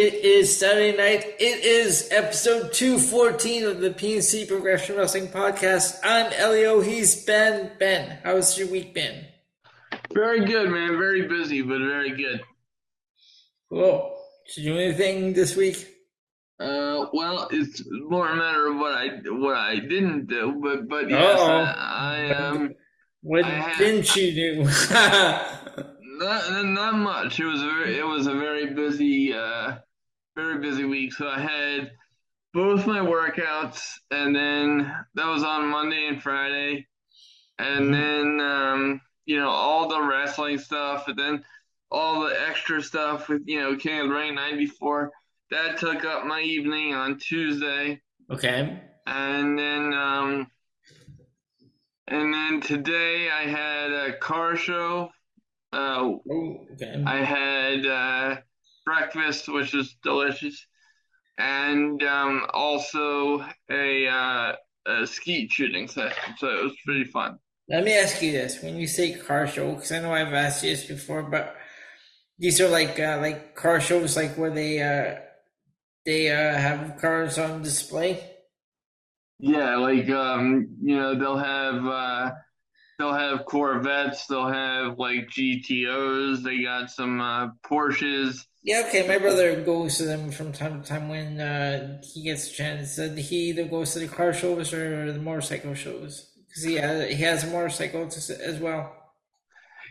It is Saturday night. It is episode 214 of the PNC Progression Wrestling Podcast. I'm Elio. He's Ben. Ben, how's your week been? Very good, man. Very busy, but very good. Cool. Did you do anything this week? Uh, well, it's more a matter of what I what I didn't do, but but yes, I, I um. What I didn't had, you do? not not much. It was a very, it was a very busy uh very busy week. So I had both my workouts, and then that was on Monday and Friday, and mm-hmm. then um you know all the wrestling stuff, and then all the extra stuff with you know King of the Ring '94. That took up my evening on Tuesday. Okay. And then um and then today I had a car show. Uh, oh, okay. I had uh, breakfast, which was delicious, and um, also a, uh, a skeet shooting session. So it was pretty fun. Let me ask you this: When you say car show, because I know I've asked you this before, but these are like uh, like car shows, like where they uh, they uh, have cars on display. Yeah, like um, you know, they'll have uh they'll have Corvettes, they'll have like GTOs, they got some uh Porsches. Yeah, okay. My brother goes to them from time to time when uh, he gets a chance. Uh, he either goes to the car shows or the motorcycle shows because he has, he has a motorcycle as well.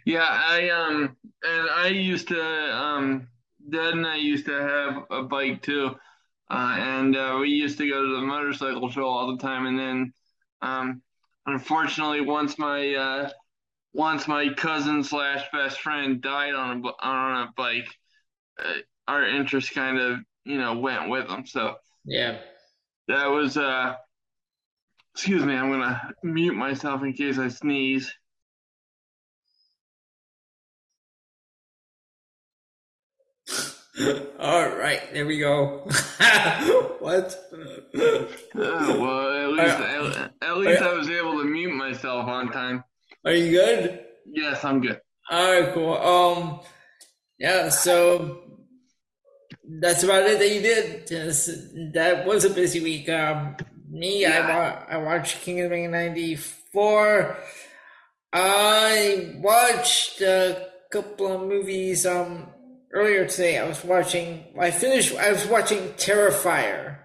Yeah, I um and I used to um Dad and I used to have a bike too. Uh, and uh, we used to go to the motorcycle show all the time. And then, um, unfortunately, once my uh, once my cousin slash best friend died on a on a bike, uh, our interest kind of you know went with him. So yeah, that was. uh Excuse me, I'm gonna mute myself in case I sneeze. All right, there we go. what? Uh, well, at least, at, at least I was able to mute myself on time. Are you good? Yes, I'm good. All right, cool. Um, yeah. So that's about it that you did. Yes, that was a busy week. Um, me, yeah. I I watched King of the Ring '94. I watched a couple of movies. Um earlier today, I was watching. I finished. I was watching Terrifier.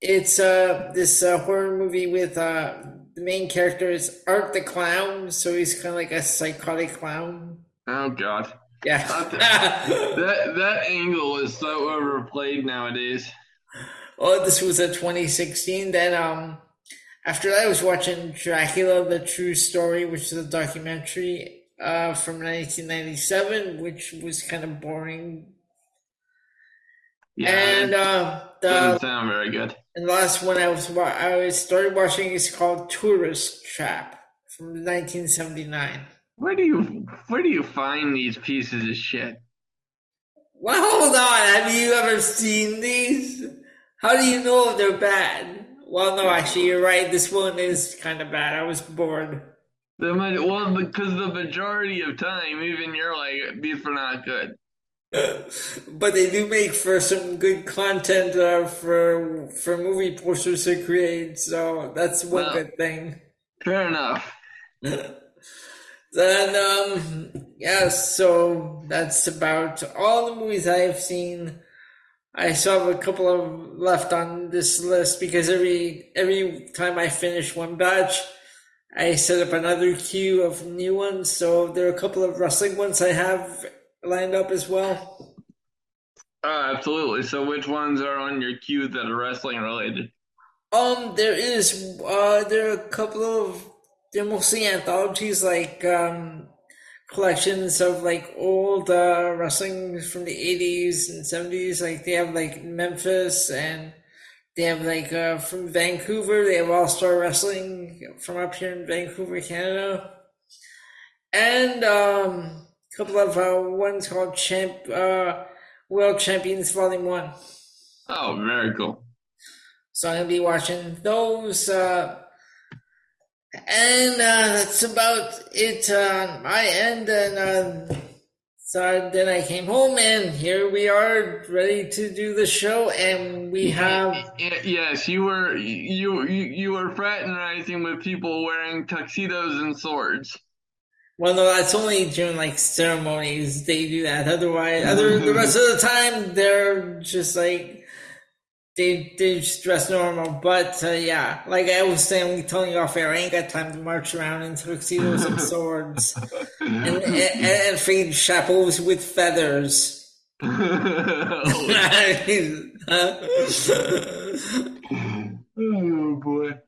It's uh this uh, horror movie with uh the main character is Art the Clown, so he's kind of like a psychotic clown. Oh God. Yeah. that that angle is so overplayed nowadays. Well, this was a 2016. Then um after that, I was watching Dracula: The True Story, which is a documentary uh, from 1997, which was kind of boring. Yeah, and uh, the doesn't sound very good. And the last one I was I started watching is called Tourist Trap from 1979. Where do you where do you find these pieces of shit? Well, hold on. Have you ever seen these? How do you know if they're bad? Well, no, actually, you're right. This one is kind of bad. I was bored. The well, because the majority of time, even you're like, these are not good. but they do make for some good content uh, for for movie posters to create. So that's one well, good thing. Fair enough. then um yeah, so that's about all the movies I have seen. I still have a couple of left on this list because every every time I finish one batch, I set up another queue of new ones, so there are a couple of wrestling ones I have lined up as well. Uh, absolutely. So, which ones are on your queue that are wrestling related? Um, there is uh, there are a couple of they're mostly anthologies, like um, collections of like old uh, wrestling from the eighties and seventies. Like they have like Memphis and they have like uh, from Vancouver. They have All Star Wrestling from up here in Vancouver, Canada, and um, a couple of uh, ones called Champ uh, World Champions Volume One. Oh, very cool. So I'm gonna be watching those, uh, and uh, that's about it on my end. And uh, So then I came home, and here we are, ready to do the show, and we have. Yes, you were you you, you were fraternizing with people wearing tuxedos and swords. Well, no, that's only during like ceremonies they do that. Otherwise, other the rest of the time they're just like they they just dress normal. But uh, yeah, like I was saying, we telling you off air, I ain't got time to march around in tuxedos and swords and, and, and chapeaus with feathers. oh boy.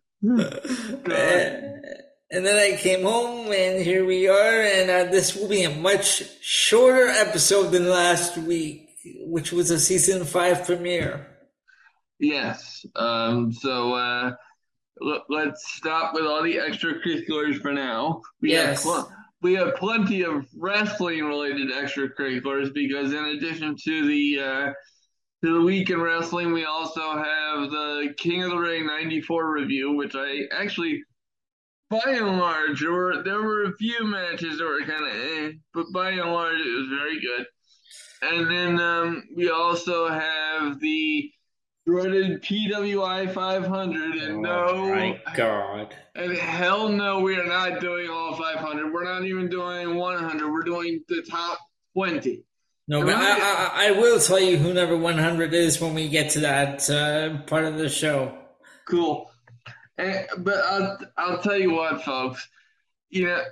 And then I came home, and here we are. And uh, this will be a much shorter episode than last week, which was a season five premiere. Yes. Um, so uh, l- let's stop with all the extracurriculars for now. We yes. Have pl- we have plenty of wrestling related extracurriculars because in addition to the uh, to the week in wrestling, we also have the King of the Ring '94 review, which I actually, by and large, there were there were a few matches that were kind of eh, but by and large, it was very good. And then um, we also have the dreaded PWI 500, and oh, no, my God, and hell no, we are not doing all 500. We're not even doing 100. We're doing the top 20. No, but I, I, I, will tell you who number 100 is when we get to that uh, part of the show. Cool. And, but I'll, I'll tell you what, folks. You know,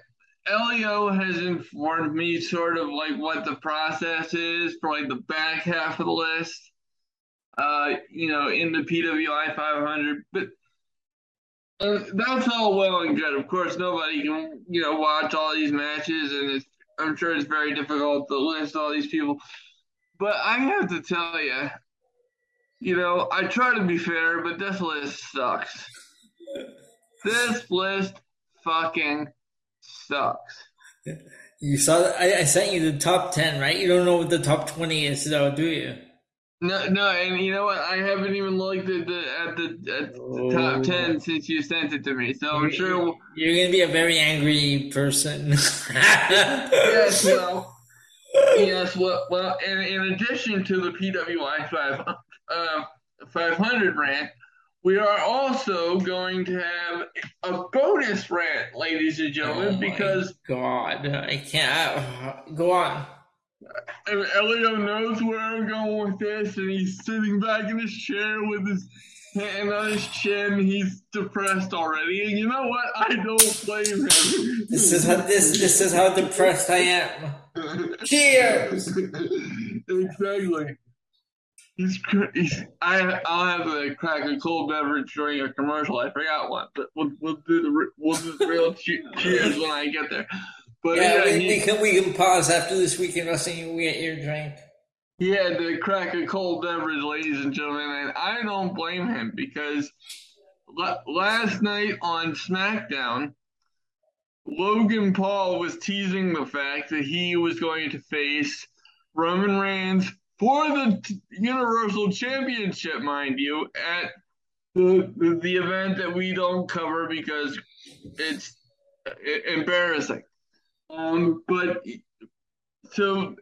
Elio has informed me sort of like what the process is for like the back half of the list uh, you know, in the PWI 500. But uh, that's all well and good. Of course, nobody can, you know, watch all these matches, and I'm sure it's very difficult to list all these people. But I have to tell you, you know, I try to be fair, but this list sucks. This list fucking sucks. You saw, I, I sent you the top 10, right? You don't know what the top 20 is, though, do you? No, no, and you know what? I haven't even looked at the at the, at the top ten since you sent it to me. So I'm sure you're gonna be a very angry person. yes, well, yes, well, well. In, in addition to the PWI five uh, 500 rant, we are also going to have a bonus rant, ladies and gentlemen, oh because God, I can't. Go on and Elio knows where I'm going with this, and he's sitting back in his chair with his hand on his chin. He's depressed already, and you know what? I don't blame him. This is how this this is how depressed I am. Cheers. exactly. He's, he's I I'll have a crack a cold beverage during a commercial. I forgot one, but we'll we'll do the we'll do the real cheers when I get there. But yeah, yeah we, he, can we can pause after this weekend wrestling. We get your drink. He had to crack a cold beverage, ladies and gentlemen, and I don't blame him because last night on SmackDown, Logan Paul was teasing the fact that he was going to face Roman Reigns for the Universal Championship, mind you, at the, the, the event that we don't cover because it's uh, embarrassing. Um, but so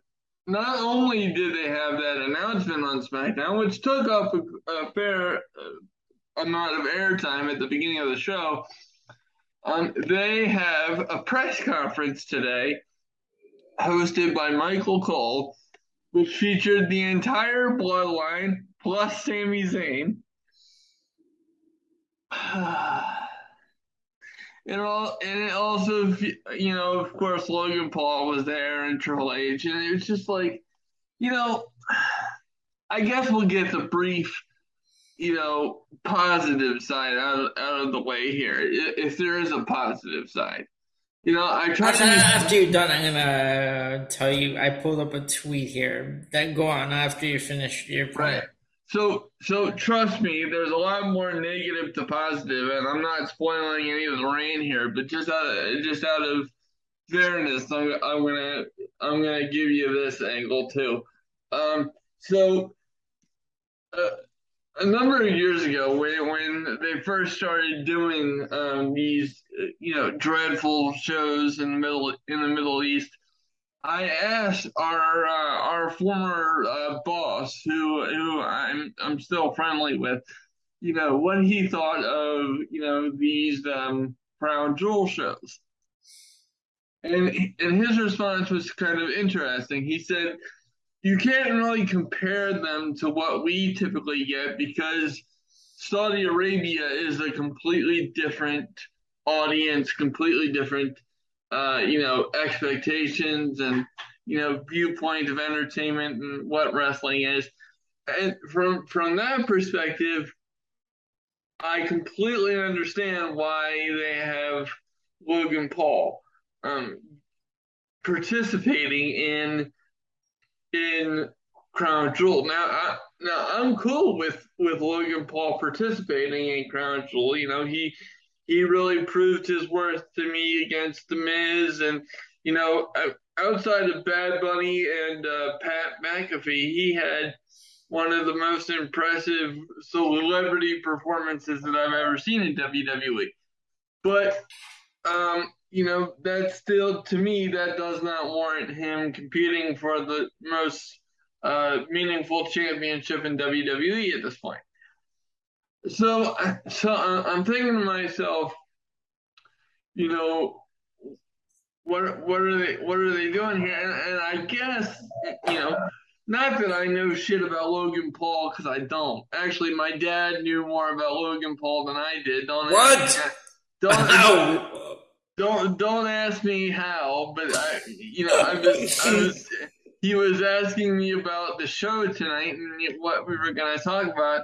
not only did they have that announcement on SmackDown, which took up a, a fair uh, amount of airtime at the beginning of the show, um, they have a press conference today hosted by Michael Cole, which featured the entire bloodline plus Sami Zayn. And all, and it also, you know, of course, Logan Paul was there and Triple H, and it was just like, you know, I guess we'll get the brief, you know, positive side out of, out of the way here, if there is a positive side. You know, I try after, to. After you're done, I'm gonna tell you. I pulled up a tweet here. Then go on after you finish your point. Right. So, so trust me, there's a lot more negative to positive, and I'm not spoiling any of the rain here, but just out of just out of fairness, I'm, I'm gonna I'm gonna give you this angle too. Um, so, uh, a number of years ago, when when they first started doing um, these, you know, dreadful shows in the middle in the Middle East, I asked our uh, our former uh, boss, who who I'm I'm still friendly with, you know, what he thought of you know these um, crown jewel shows, and and his response was kind of interesting. He said you can't really compare them to what we typically get because Saudi Arabia is a completely different audience, completely different, uh, you know, expectations and you know viewpoint of entertainment and what wrestling is. And from from that perspective, I completely understand why they have Logan Paul um, participating in in Crown Jewel. Now, I, now I'm cool with with Logan Paul participating in Crown Jewel. You know, he he really proved his worth to me against The Miz, and you know, outside of Bad Bunny and uh, Pat McAfee, he had one of the most impressive celebrity performances that I've ever seen in WWE. But um, you know, that still to me that does not warrant him competing for the most uh, meaningful championship in WWE at this point. So, so uh, I'm thinking to myself, you know, what what are they what are they doing here? And, and I guess you know, not that I know shit about Logan Paul because I don't. Actually, my dad knew more about Logan Paul than I did. Don't what? don't, don't don't ask me how, but I, you know, I was, I was, he was asking me about the show tonight and what we were going to talk about,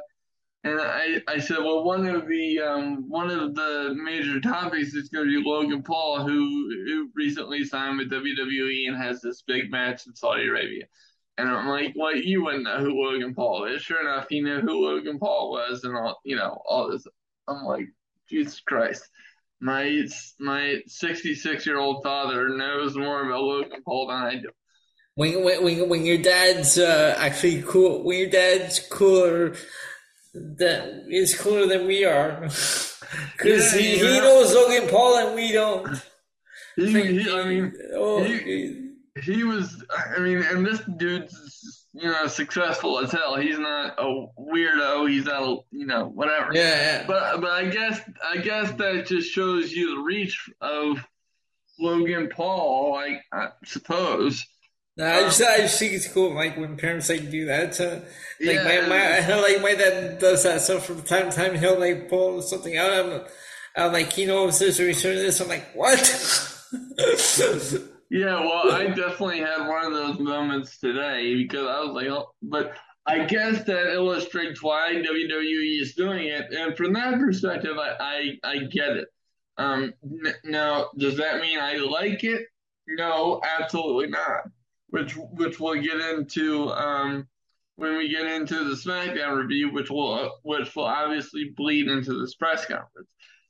and I, I said, well, one of the um, one of the major topics is going to be Logan Paul, who who recently signed with WWE and has this big match in Saudi Arabia. And I'm like, well, you wouldn't know who Logan Paul is. Sure enough, he knew who Logan Paul was, and all, you know, all this. I'm like, Jesus Christ my my 66 year old father knows more about Logan Paul than I do. When when when when your dad's uh, actually cool, when your dad's cooler, that is cooler than we are, because yeah, he, yeah. he knows Logan Paul and we don't. He, he, I mean, oh, he, he was. I mean, and this dude's you know, successful as hell. He's not a weirdo. He's not, a, you know, whatever. Yeah, yeah. But but I guess I guess that just shows you the reach of Logan Paul. Like I suppose. No, I just, I just think it's cool, like when parents like do that. To, like yeah, my, my like my dad does that. So from time to time, he'll like pull something out. I'm, I'm like, you know, if there's a research this, I'm like, what? Yeah, well, I definitely had one of those moments today because I was like, oh, but I guess that illustrates why WWE is doing it, and from that perspective, I I, I get it. Um, n- now, does that mean I like it? No, absolutely not. Which which we'll get into um when we get into the SmackDown review, which will which will obviously bleed into this press conference.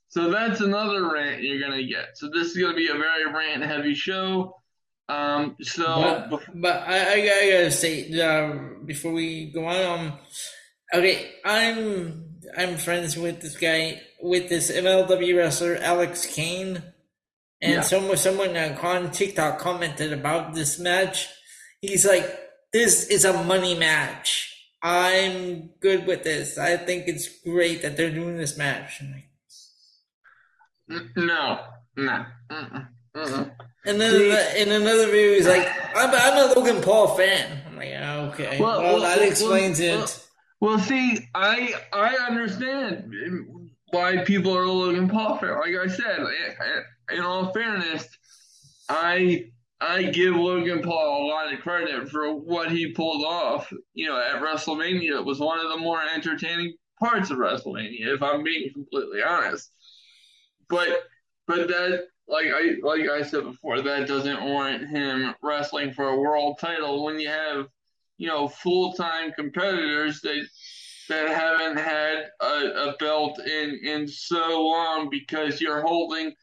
So that's another rant you're gonna get. So this is gonna be a very rant heavy show. Um, so, but, but I, I, gotta say um, before we go on, um, okay, I'm I'm friends with this guy with this MLW wrestler Alex Kane, and yeah. someone someone on TikTok commented about this match. He's like, "This is a money match. I'm good with this. I think it's great that they're doing this match." No, no. Mm-mm. And then uh, in another video, he's like, I'm, I'm, a Logan Paul fan. I'm like, okay. Well, well, well that explains well, it. Well, see, I I understand why people are a Logan Paul fan. Like I said, in all fairness, I I give Logan Paul a lot of credit for what he pulled off. You know, at WrestleMania, it was one of the more entertaining parts of WrestleMania, if I'm being completely honest. But but that like I like I said before, that doesn't warrant him wrestling for a world title when you have you know full time competitors that that haven't had a, a, belt in in so long because you're holding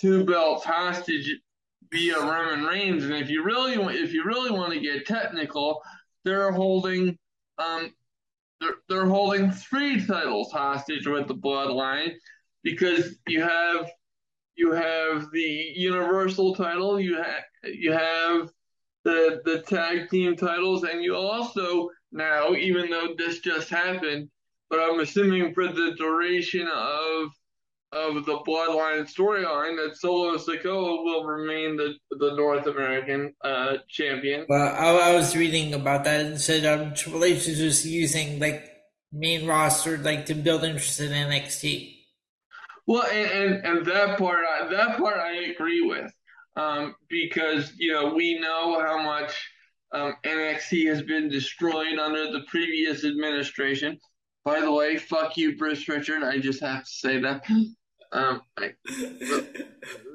two belts hostage via Roman Reigns, and if you really if you really want to get technical, they're holding um they're, they're holding three titles hostage with the Bloodline because you have you have the Universal title, you have you have the the tag team titles, and you also now, even though this just happened, but I'm assuming for the duration of of the Bloodline storyline that Solo Sikoa will remain the the North American uh, champion. Well, I, I, was reading about that and said um, Triple H is just using like main roster like to build interest in NXT. Well, and and, and that part that part I agree with um, because you know we know how much um, NXT has been destroyed under the previous administration. By the way, fuck you, Bruce Prichard. I just have to say that. Um, I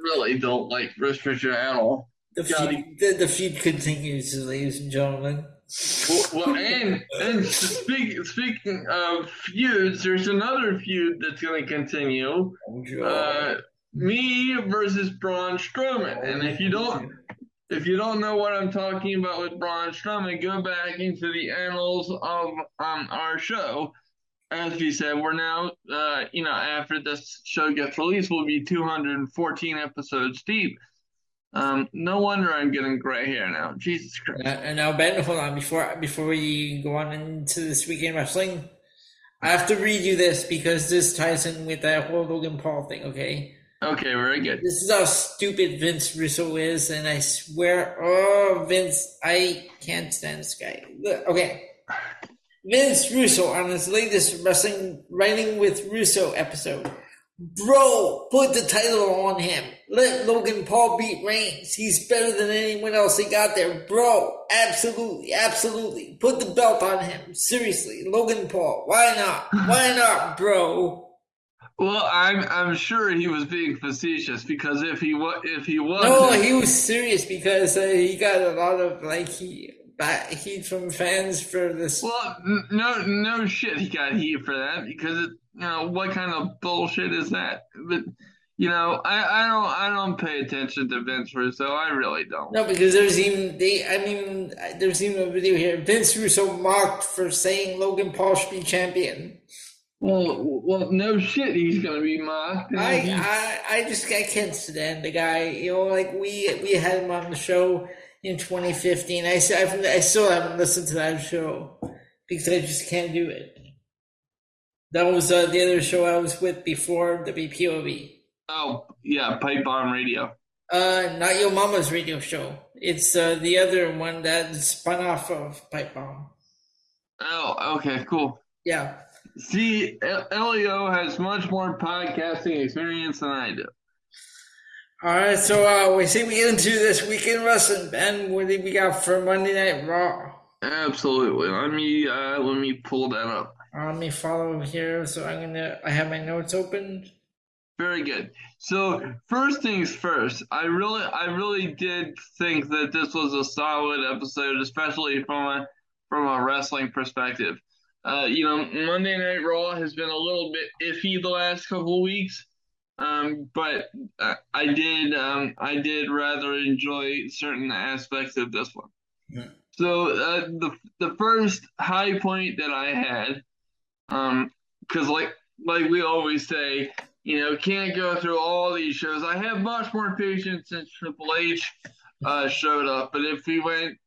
really don't like Bruce Prichard at all. The feud, the, the feud continues, ladies and gentlemen. Well, well, and and speak, speaking of feuds, there's another feud that's going to continue. Oh, uh, me versus Braun Strowman, and if you don't if you don't know what I'm talking about with Braun Strowman, go back into the annals of um, our show. As we said, we're now, uh, you know, after this show gets released, we'll be 214 episodes deep. Um, no wonder I'm getting gray hair now. Jesus Christ. Uh, and now, Ben, hold on. Before before we go on into this weekend wrestling, I have to read you this because this ties in with that whole Logan Paul thing, okay? Okay, very good. This is how stupid Vince Russo is, and I swear, oh, Vince, I can't stand this guy. Okay. Vince Russo on his latest Wrestling Writing with Russo episode. Bro, put the title on him. Let Logan Paul beat Reigns. He's better than anyone else he got there. Bro, absolutely, absolutely. Put the belt on him. Seriously, Logan Paul. Why not? Why not, bro? Well, I'm I'm sure he was being facetious because if he was if he was no, he was serious because uh, he got a lot of like he heat from fans for this. Well, no no shit, he got heat for that because it, you know what kind of bullshit is that? But you know, I, I don't I don't pay attention to Vince Russo. I really don't. No, because there's even they. I mean, there's even a video here. Vince Russo mocked for saying Logan Paul should be champion. Well, well, no shit. He's gonna be mocked. I, I, I just I can't stand the guy. You know, like we we had him on the show in 2015. I I, I still haven't listened to that show because I just can't do it. That was uh, the other show I was with before WPOV. Oh yeah, Pipe Bomb Radio. Uh, not your mama's radio show. It's uh, the other one that spun off of Pipe Bomb. Oh, okay, cool. Yeah. See, Elio has much more podcasting experience than I do. All right, so uh, we see we get into this weekend wrestling. Ben, what did we got for Monday Night Raw? Absolutely. Let me uh, let me pull that up. Uh, let me follow here. So I'm gonna. I have my notes open. Very good. So first things first, I really, I really did think that this was a solid episode, especially from a from a wrestling perspective. Uh, you know, Monday Night Raw has been a little bit iffy the last couple of weeks, um, but uh, I did um, I did rather enjoy certain aspects of this one. Yeah. So uh, the the first high point that I had, because um, like like we always say, you know, can't go through all these shows. I have much more patience since Triple H uh, showed up, but if we went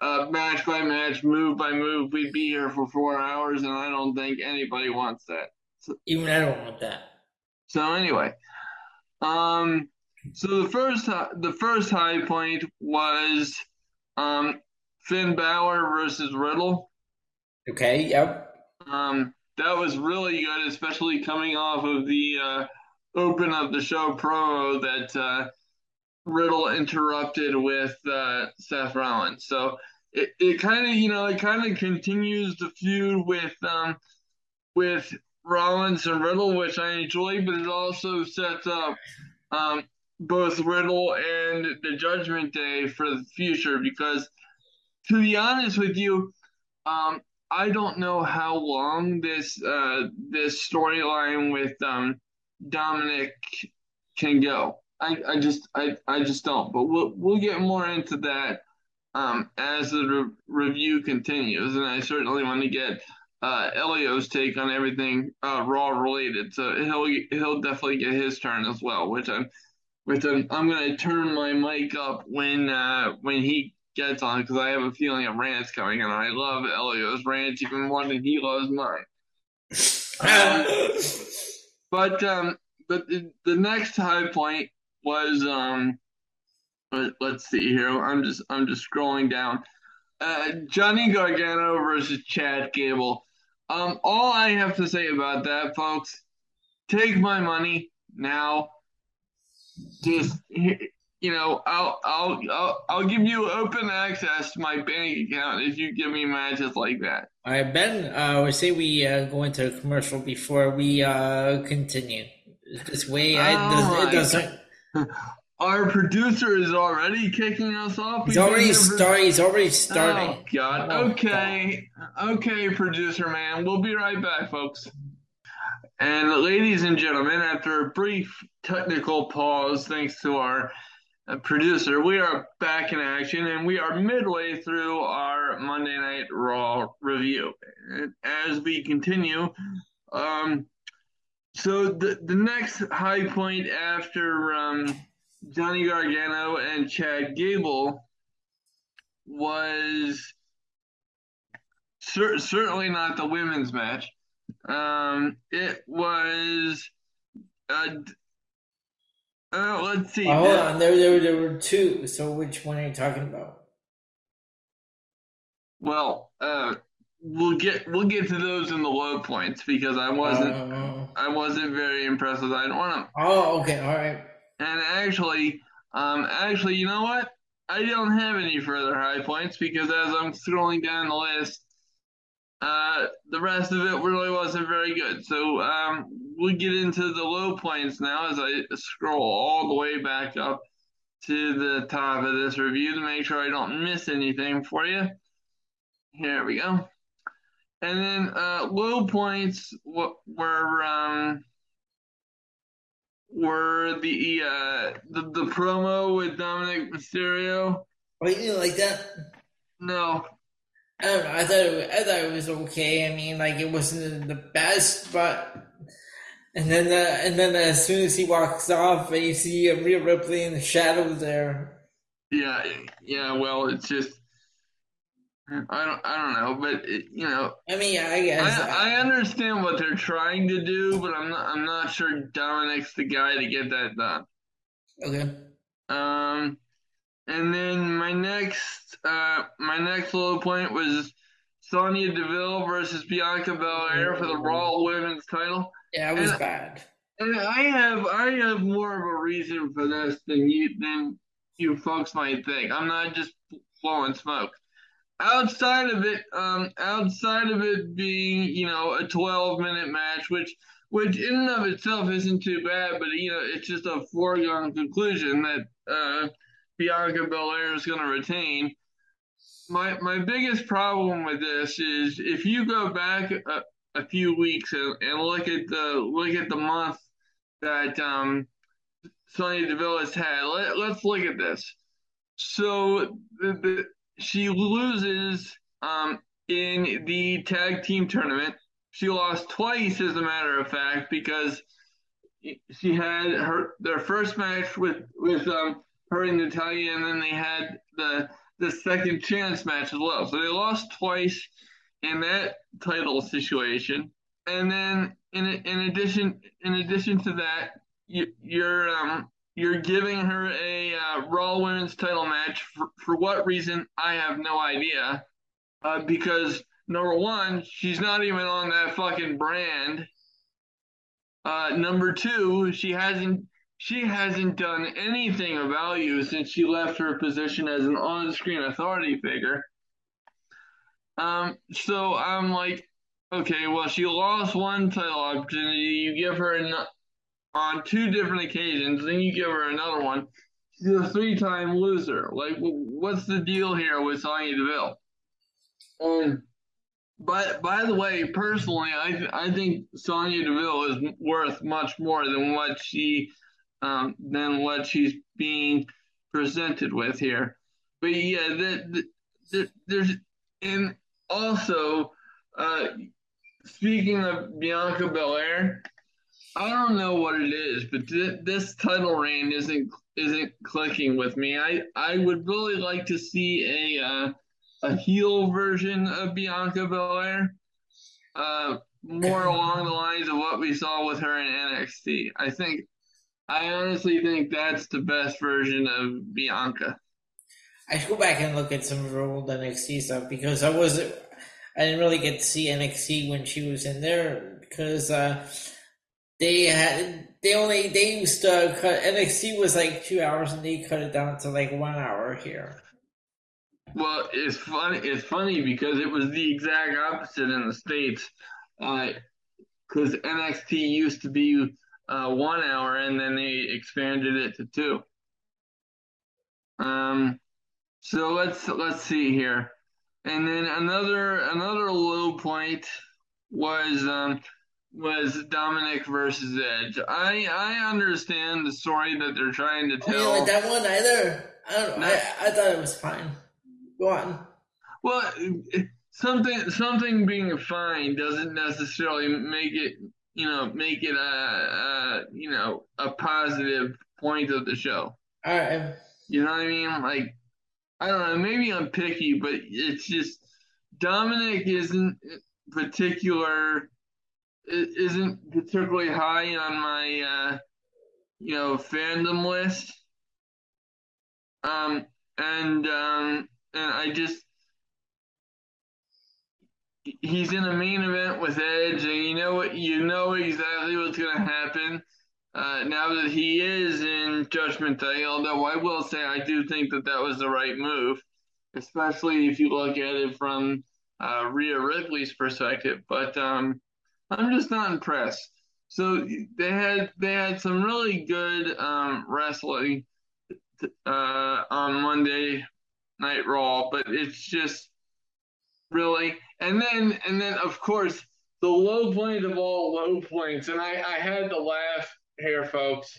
uh, match by match, move by move, we'd be here for four hours, and I don't think anybody wants that. So, Even I don't want that. So anyway, um, so the first the first high point was um Finn Balor versus Riddle. Okay. Yep. Um, that was really good, especially coming off of the uh, open of the show promo that uh, Riddle interrupted with uh, Seth Rollins. So it, it kind of you know it kind of continues the feud with um, with Rollins and Riddle, which I enjoy, but it also sets up um, both Riddle and the Judgment Day for the future. Because to be honest with you, um, I don't know how long this uh, this storyline with um, Dominic can go. I, I just I, I just don't. But we'll we'll get more into that um, as the re- review continues, and I certainly want to get uh, Elio's take on everything uh, Raw related. So he'll he'll definitely get his turn as well. Which I'm which I'm I'm gonna turn my mic up when uh, when he gets on because I have a feeling a rant's coming, and I love Elio's rants even more than he loves mine. um, but um, but the, the next high point was um, let, us see here. I'm just I'm just scrolling down. Uh, Johnny Gargano versus Chad Gable. Um, all I have to say about that, folks, take my money now. Just you know, I'll I'll I'll, I'll give you open access to my bank account if you give me matches like that. All right, Ben. Uh, we say we uh, go into a commercial before we uh, continue. This way, I, oh it doesn't. Our producer is already kicking us off. He's already starting. He's already starting. Oh God. Oh, okay, God. okay, producer man. We'll be right back, folks. And ladies and gentlemen, after a brief technical pause, thanks to our uh, producer, we are back in action, and we are midway through our Monday Night Raw review. And as we continue, um, so the the next high point after um, Johnny Gargano and Chad Gable was cer- certainly not the women's match. Um, it was. Uh, uh, let's see. Oh, hold on. There, there, there were two. So which one are you talking about? Well, uh, we'll get we'll get to those in the low points because I wasn't uh, I wasn't very impressed with. I don't want to. Oh, okay, all right. And actually, um, actually, you know what? I don't have any further high points because as I'm scrolling down the list, uh, the rest of it really wasn't very good. So um, we get into the low points now as I scroll all the way back up to the top of this review to make sure I don't miss anything for you. Here we go. And then uh, low points were um, were the uh, the the promo with Dominic Mysterio. Oh, you didn't like that? No. I don't know. I thought it, I thought it was okay. I mean, like it wasn't the best, but and then uh, and then as soon as he walks off, and you see a Rhea Ripley in the shadows there. Yeah, yeah. Well, it's just I don't, I don't know, but it, you know, I mean, I guess I, I, understand what they're trying to do, but I'm not, I'm not sure Dominic's the guy to get that done. Okay. Um, and then my next, uh, my next low point was Sonya Deville versus Bianca Belair for the Raw Women's Title. Yeah, it was and, bad. And I have, I have more of a reason for this than you, than you folks might think. I'm not just blowing smoke outside of it, um, outside of it being, you know, a 12 minute match, which, which in and of itself isn't too bad, but you know, it's just a foregone conclusion that uh, Bianca Belair is going to retain. My my biggest problem with this is if you go back a, a few weeks and, and, look at the look at the month that um, Sonya Deville has had. Let, let's look at this. So the, the she loses um, in the tag team tournament. She lost twice, as a matter of fact, because she had her their first match with with um, her and Natalya, and then they had the the second chance match as well. So they lost twice in that title situation. And then in in addition in addition to that, you, you're um, you're giving her a uh, Raw Women's title match. For, for what reason? I have no idea. Uh, because number one, she's not even on that fucking brand. Uh, number two, she hasn't she hasn't done anything of value since she left her position as an on-screen authority figure. Um, so I'm like, okay, well, she lost one title opportunity. You give her on two different occasions, then you give her another one. She's a three-time loser. Like, what's the deal here with Sonya Deville? Um, but by the way, personally, I I think Sonya Deville is worth much more than what she um, than what she's being presented with here. But yeah, the, the, there's and also uh, speaking of Bianca Belair, I don't know what it is, but th- this title reign isn't isn't clicking with me. I I would really like to see a uh, a heel version of Bianca Belair, uh, more along the lines of what we saw with her in NXT. I think I honestly think that's the best version of Bianca. I should go back and look at some of her old NXT stuff because I was I didn't really get to see NXT when she was in there because uh, they had they only they used to cut NXT was like two hours and they cut it down to like one hour here. Well, it's funny. It's funny because it was the exact opposite in the states. Because uh, NXT used to be uh, one hour, and then they expanded it to two. Um, so let's let's see here, and then another another low point was um, was Dominic versus Edge. I I understand the story that they're trying to tell. Like that one either? I don't. I I thought it was fine. Go on. Well, something something being fine doesn't necessarily make it you know make it a, a you know a positive point of the show. All right. You know what I mean? Like I don't know. Maybe I'm picky, but it's just Dominic isn't particular isn't particularly high on my uh, you know fandom list. Um, and um, and I just he's in a main event with Edge, and you know what? You know exactly what's going to happen. Uh, now that he is in Judgment Day, although I will say I do think that that was the right move, especially if you look at it from uh, Rhea Ripley's perspective. But um, I'm just not impressed. So they had they had some really good um, wrestling uh, on Monday Night Raw, but it's just really and then and then of course the low point of all low points, and I, I had to laugh here, folks.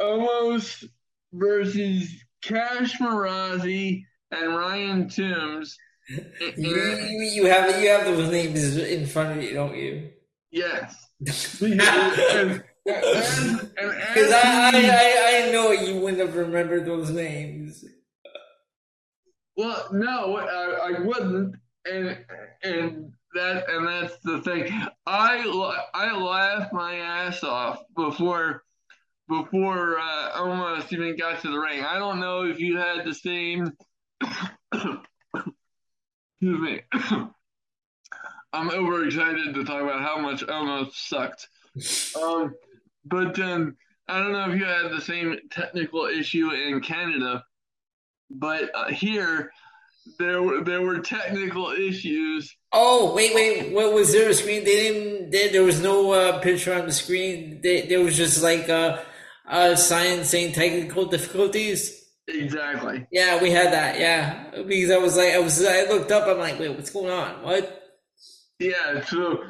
Omos versus Cash Marazzi and Ryan Toombs. You, you have you have those names in front of you, don't you? Yes. Because I, I, I know you wouldn't have remembered those names. Well, no, I, I wouldn't, and and that and that's the thing. I I laughed my ass off before before uh, Omos even got to the ring. I don't know if you had the same. Excuse me. I'm overexcited to talk about how much Omos sucked. Um, but um, I don't know if you had the same technical issue in Canada, but uh, here there were there were technical issues. Oh wait, wait, what was there a screen? They didn't. They, there was no uh, picture on the screen. They, there was just like a, a sign saying technical difficulties. Exactly. Yeah, we had that. Yeah, because I was like, I was, I looked up. I'm like, wait, what's going on? What? Yeah. So,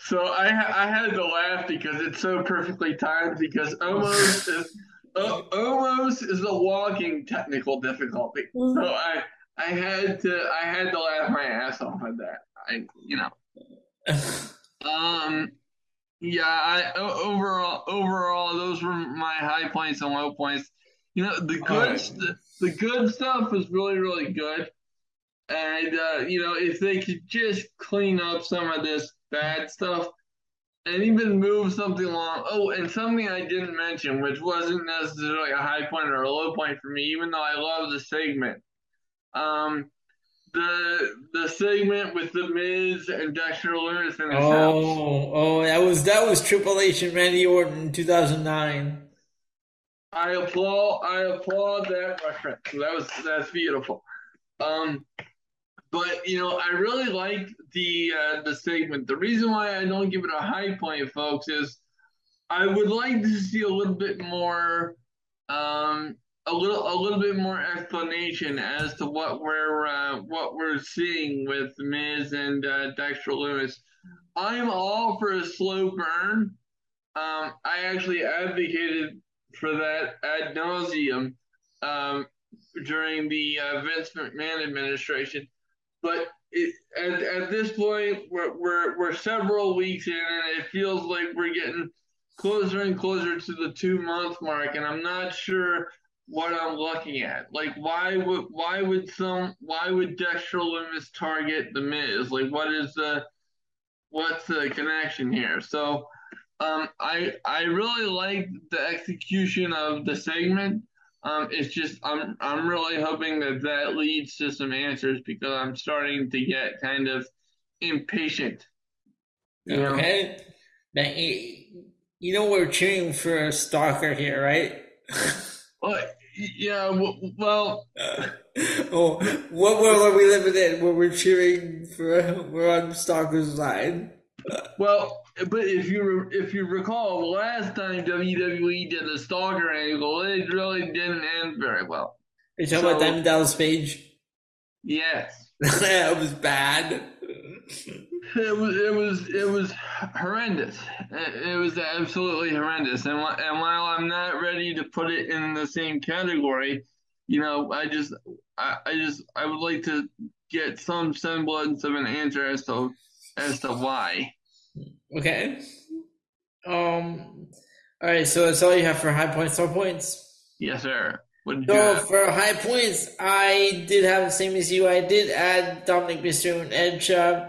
so I I had to laugh because it's so perfectly timed because Omos is uh, Omos is a walking technical difficulty. So I I had to I had to laugh my ass off at that. I you know. um. Yeah. I overall overall those were my high points and low points. You know the good right. st- the good stuff was really really good, and uh, you know if they could just clean up some of this bad stuff and even move something along. Oh, and something I didn't mention, which wasn't necessarily a high point or a low point for me, even though I love the segment um, the the segment with the Miz and Dexter Lumis in his oh, house. Oh, that was that was Triple H and Randy Orton in two thousand nine. I applaud I applaud that reference. That was that's beautiful. Um, but you know, I really like the uh, the segment. The reason why I don't give it a high point, folks, is I would like to see a little bit more um, a little a little bit more explanation as to what we're uh, what we're seeing with Miz and uh, Dexter Lumis. I'm all for a slow burn. Um, I actually advocated for that ad nauseum um, during the uh, Vince McMahon administration, but it, at, at this point we're, we're we're several weeks in, and it feels like we're getting closer and closer to the two month mark, and I'm not sure what I'm looking at. Like, why would why would some why would Dexter Lumis target the Miz? Like, what is the what's the connection here? So, um, I I really like the execution of the segment. Um, it's just I'm I'm really hoping that that leads to some answers because I'm starting to get kind of impatient. You know? Okay, now, you know we're cheering for a stalker here, right? well, yeah. Well, oh, what world are we living in where we're cheering for? We're on stalker's side. Well, but if you if you recall, the last time WWE did the stalker angle, it really didn't end very well. Are you talking so, about Diamond Dallas Page? Yes. that was bad. It was it was it was horrendous. It, it was absolutely horrendous. And and while I'm not ready to put it in the same category, you know, I just I, I just I would like to get some semblance of an answer as to as to why. Okay. Um. All right. So that's all you have for high points, low points. Yes, sir. So for high points, I did have the same as you. I did add Dominic Mysterio and Edge. Uh,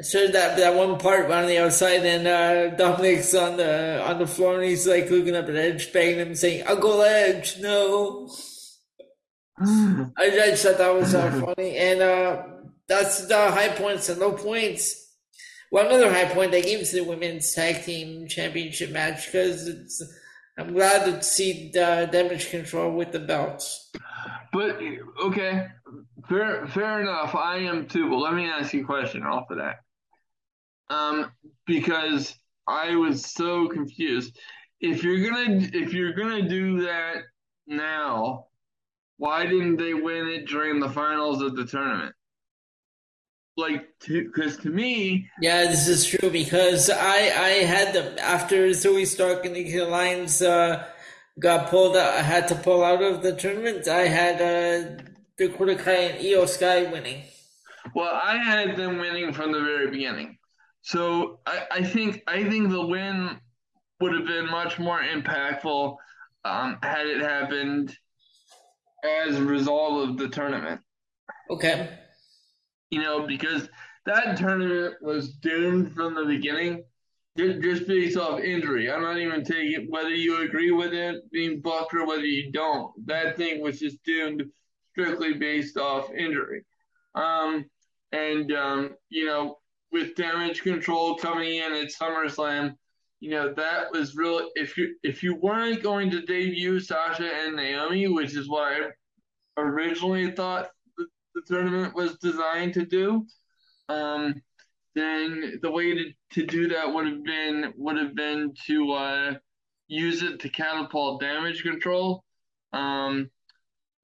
so that that one part on the outside, and uh, Dominic's on the on the floor, and he's like looking up at Edge, begging him, saying, "Uncle Edge, no." I, I just thought that was uh, funny, and uh, that's the high points and low points. Well, another high point they gave to the women's tag team championship match because it's. I'm glad to see the damage control with the belts. But okay, fair fair enough. I am too. But let me ask you a question off of that. Um, because I was so confused. If you're gonna if you're gonna do that now, why didn't they win it during the finals of the tournament? Like because to, to, me yeah this is true because i i had them after Zoey Stark and the Alliance uh, got pulled out i had to pull out of the tournament i had uh Dakota Kai and Iyo Sky winning. Well i had them winning from the very beginning. So i i think i think the win would have been much more impactful um, had it happened as a result of the tournament. Okay you know, because that tournament was doomed from the beginning just based off injury. I'm not even taking whether you agree with it being booked or whether you don't. That thing was just doomed strictly based off injury. Um, and um, you know, with damage control coming in at SummerSlam, you know that was really if you if you weren't going to debut Sasha and Naomi, which is what I originally thought the tournament was designed to do, um, then the way to, to do that would have been would have been to uh, use it to catapult damage control. Um,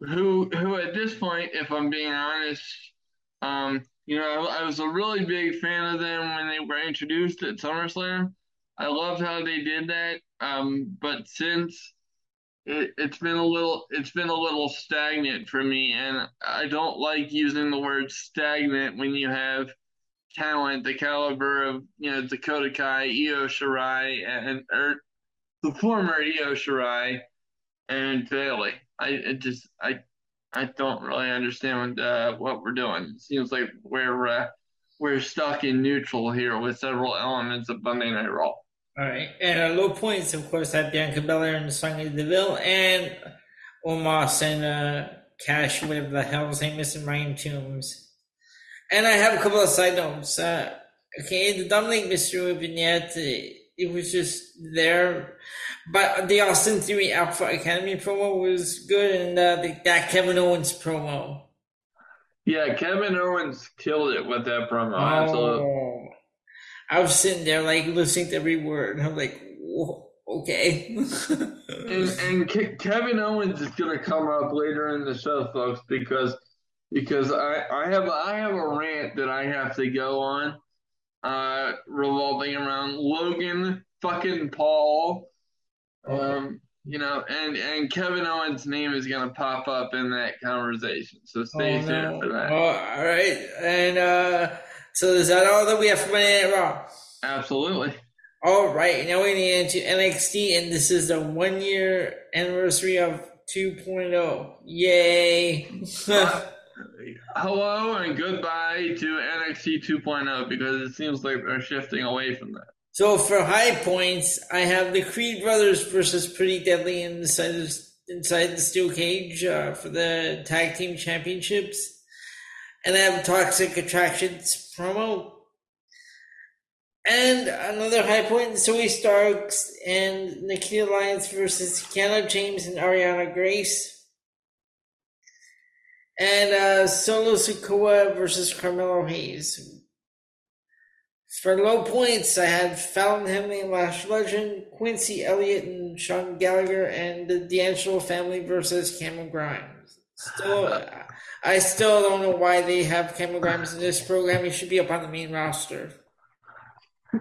who who at this point, if I'm being honest, um, you know, I, I was a really big fan of them when they were introduced at SummerSlam. I loved how they did that. Um, but since it, it's been a little it's been a little stagnant for me and I don't like using the word stagnant when you have talent the caliber of you know Dakota Kai, Io Shirai and or the former Io Shirai and Bayley. I just I I don't really understand uh, what we're doing. It seems like we're uh, we're stuck in neutral here with several elements of Monday Night Raw. All right. And uh, low points, of course, have Bianca Belair and Sonya Deville and Omos and uh, Cash, whatever the Hell's is, and Ryan Tombs. And I have a couple of side notes. Uh, okay, the Dominic Mysterio vignette, it was just there. But the Austin Theory Alpha Academy promo was good, and uh, the, that Kevin Owens promo. Yeah, Kevin Owens killed it with that promo. Oh. Absolutely. I was sitting there like listening to every word, and I'm like, okay. and, and Ke- Kevin Owens is going to come up later in the show, folks, because because I, I have I have a rant that I have to go on, uh, revolving around Logan fucking Paul, um, you know, and and Kevin Owens' name is going to pop up in that conversation, so stay oh, tuned no. for that. Oh, all right, and. uh so is that all that we have for Monday Night Raw? Absolutely. All right, now we're getting into NXT, and this is the one year anniversary of 2.0. Yay! Hello and goodbye to NXT 2.0 because it seems like they're shifting away from that. So for high points, I have the Creed brothers versus Pretty Deadly inside the, inside the steel cage uh, for the tag team championships, and have Toxic Attractions promo, and another high point: Zoey Starks and Nikita Lyons versus Kiana James and Ariana Grace. And uh, Solo Sikoa versus Carmelo Hayes. For low points, I had Fallon Henley and Lash Legend, Quincy Elliott and Sean Gallagher, and the D'Angelo family versus Cameron Grimes. Still, I still don't know why they have Cameron in this program. He should be up on the main roster.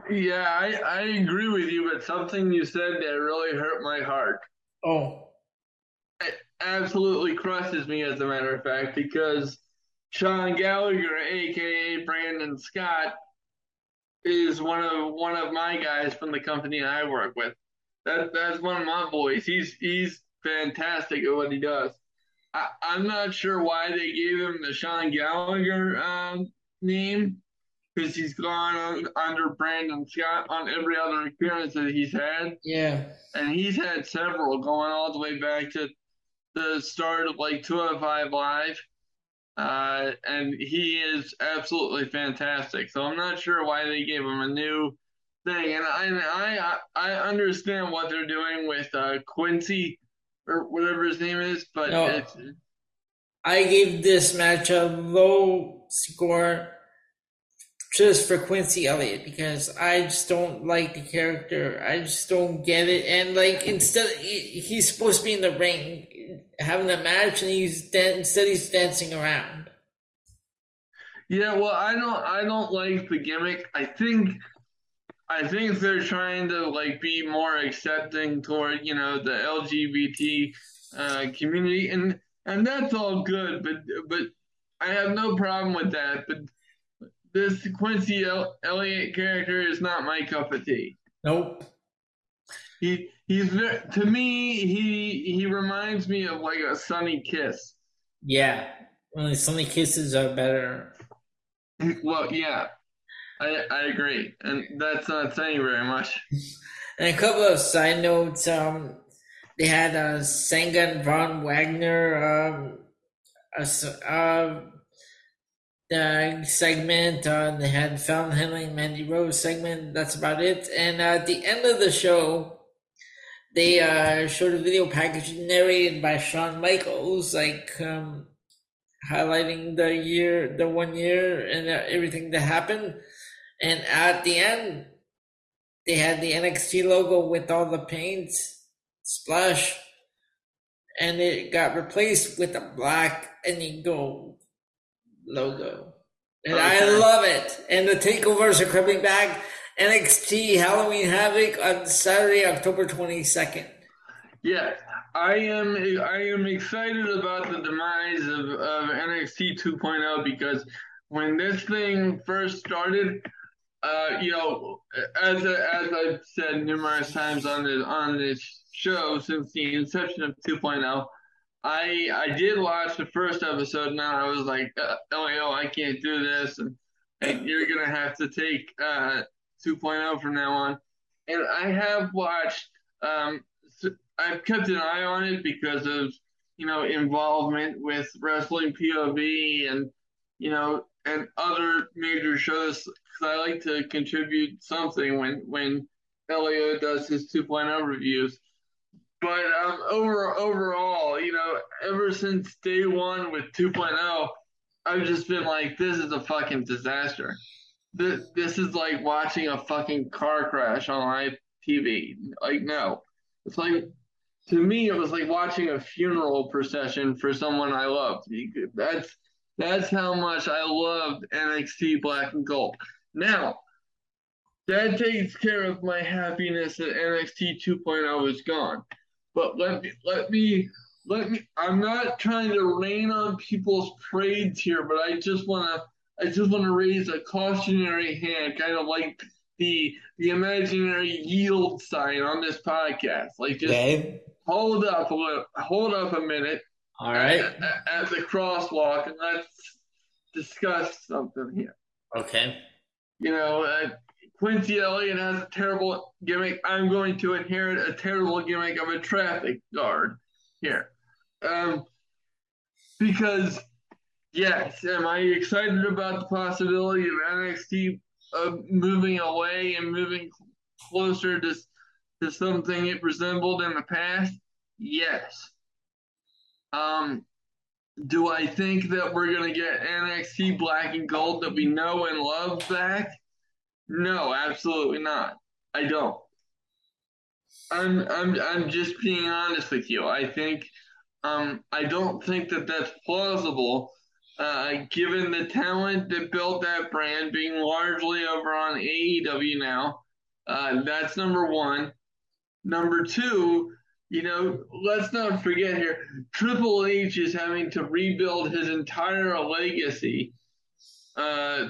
Yeah, I, I agree with you, but something you said that really hurt my heart. Oh. It absolutely crushes me, as a matter of fact, because Sean Gallagher, aka Brandon Scott, is one of one of my guys from the company I work with. That that's one of my boys. He's he's fantastic at what he does. I, I'm not sure why they gave him the Sean Gallagher um, name because he's gone on, under Brandon Scott on every other appearance that he's had. Yeah. And he's had several going all the way back to the start of like 205 Live. Uh, and he is absolutely fantastic. So I'm not sure why they gave him a new thing. And I I I understand what they're doing with uh, Quincy or whatever his name is, but no, I gave this match a low score just for Quincy Elliott because I just don't like the character. I just don't get it. And like instead, he's supposed to be in the ring having a match, and he's dan- instead he's dancing around. Yeah, well, I don't, I don't like the gimmick. I think, I think they're trying to like be more accepting toward you know the LGBT uh, community, and and that's all good. But but I have no problem with that. But this Quincy Elliott character is not my cup of tea. Nope. He he's to me he he reminds me of like a Sonny Kiss. Yeah, only Sonny Kisses are better. Well, yeah, I I agree, and that's not saying very much. and a couple of side notes. Um, they had uh, Sanga Von Wagner. Um, uh, uh, the segment. Uh, they had Fallon Henley Mandy Rose segment. That's about it. And uh, at the end of the show, they uh, showed a video package narrated by Shawn Michaels, like um, highlighting the year, the one year, and uh, everything that happened. And at the end, they had the NXT logo with all the paints splash, and it got replaced with a black and gold logo. And okay. I love it. And the takeovers are coming back. NXT Halloween Havoc on Saturday, October 22nd. Yeah, I am I am excited about the demise of, of NXT 2.0 because when this thing first started, uh, you know, as as I've said numerous times on this on this show since the inception of 2.0, I I did watch the first episode. Now I was like, uh, oh, I can't do this, and, and you're gonna have to take uh, 2.0 from now on. And I have watched. Um, I've kept an eye on it because of you know involvement with wrestling POV and you know and other major shows. Because I like to contribute something when when Elio does his 2.0 reviews. But um, over overall, you know, ever since day one with 2.0, I've just been like, this is a fucking disaster. This this is like watching a fucking car crash on live TV. Like, no, it's like to me, it was like watching a funeral procession for someone I loved. That's that's how much I loved NXT Black and Gold. Now, that takes care of my happiness that NXT 2.0 is gone. But let me let me let me I'm not trying to rain on people's parades here, but I just wanna I just wanna raise a cautionary hand, kind of like the the imaginary yield sign on this podcast. Like just Okay. hold up a little, hold up a minute All right. at, at, at the crosswalk and let's discuss something here. Okay. You know, uh, Quincy Elliott has a terrible gimmick. I'm going to inherit a terrible gimmick of a traffic guard here. Um, because, yes, am I excited about the possibility of NXT uh, moving away and moving closer to, to something it resembled in the past? Yes. Um, do I think that we're going to get NXT Black and Gold that we know and love back? No, absolutely not. I don't. I'm I'm I'm just being honest with you. I think um I don't think that that's plausible. Uh, given the talent that built that brand being largely over on AEW now, uh, that's number one. Number two, you know, let's not forget here, Triple H is having to rebuild his entire legacy. Uh,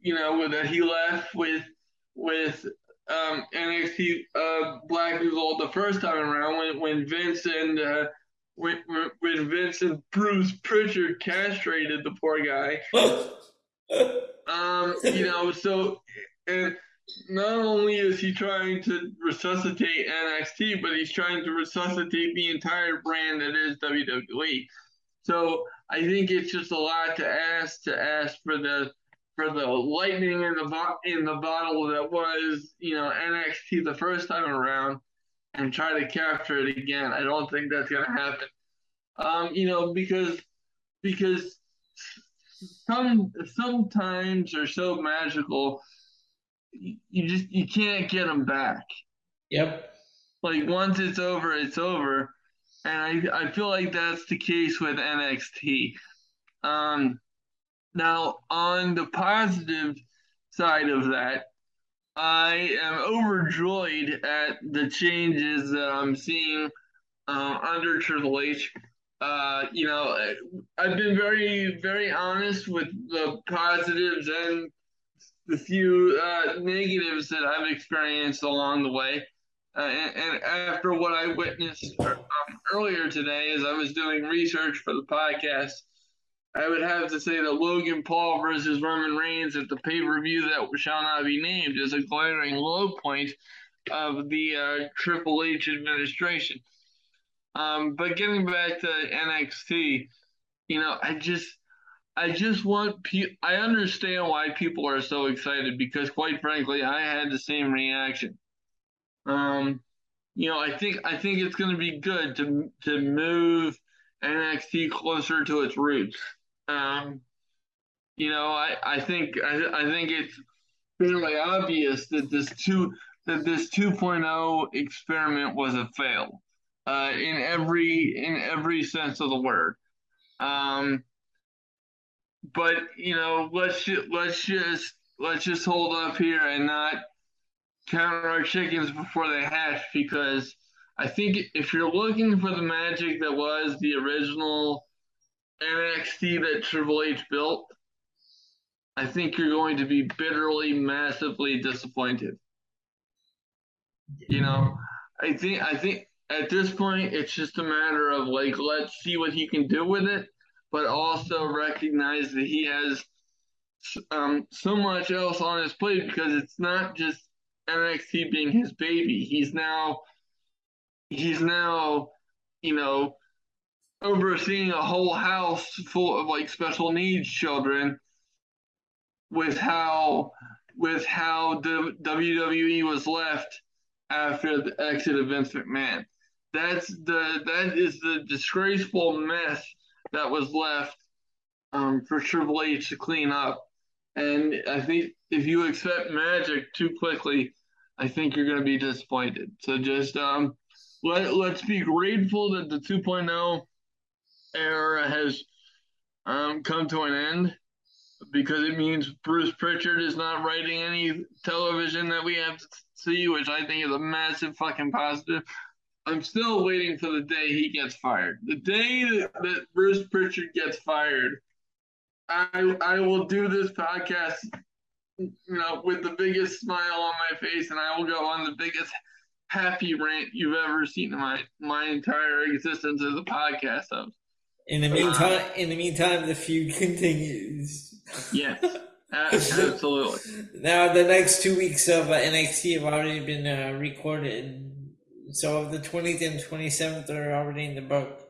you know, with that he left with with um, NXT uh, Black and the first time around when when Vince and uh, when when Vince and Bruce Prichard castrated the poor guy. Um, you know, so and not only is he trying to resuscitate NXT, but he's trying to resuscitate the entire brand that is WWE. So I think it's just a lot to ask to ask for the for the lightning in the bo- in the bottle that was you know NXT the first time around and try to capture it again. I don't think that's gonna happen. Um, you know because because some sometimes are so magical you just you can't get them back. Yep. Like once it's over, it's over, and I I feel like that's the case with NXT. Um, now on the positive side of that, I am overjoyed at the changes that I'm seeing uh, under Triple H. Uh, you know, I've been very, very honest with the positives and the few uh, negatives that I've experienced along the way. Uh, and, and, after what I witnessed um, earlier today, as I was doing research for the podcast, I would have to say that Logan Paul versus Roman Reigns at the pay per view that shall not be named is a glaring low point of the uh, Triple H administration. Um, but getting back to NXT, you know, I just I just want I understand why people are so excited because quite frankly I had the same reaction. Um, you know, I think I think it's going to be good to to move NXT closer to its roots. Um, you know, I, I think I, I think it's fairly obvious that this two that this 2.0 experiment was a fail uh, in every in every sense of the word. Um, but you know, let's let's just let's just hold up here and not count our chickens before they hatch because I think if you're looking for the magic that was the original NXT that Triple H built, I think you're going to be bitterly, massively disappointed. You know, I think I think at this point it's just a matter of like let's see what he can do with it but also recognize that he has um, so much else on his plate because it's not just NXT being his baby. He's now he's now you know overseeing a whole house full of like special needs children with how with how the WWE was left after the exit of Vince McMahon. That's the that is the disgraceful mess that was left um, for Triple H to clean up. And I think if you accept magic too quickly, I think you're going to be disappointed. So just um, let, let's be grateful that the 2.0 era has um, come to an end because it means Bruce Prichard is not writing any television that we have to see, which I think is a massive fucking positive. I'm still waiting for the day he gets fired. The day that, that Bruce Prichard gets fired, I I will do this podcast you know, with the biggest smile on my face, and I will go on the biggest happy rant you've ever seen in my my entire existence as a podcast host. In the meantime, uh, in the meantime, the feud continues. Yes, absolutely. now, the next two weeks of uh, NXT have already been uh, recorded, so the twentieth and twenty seventh are already in the book.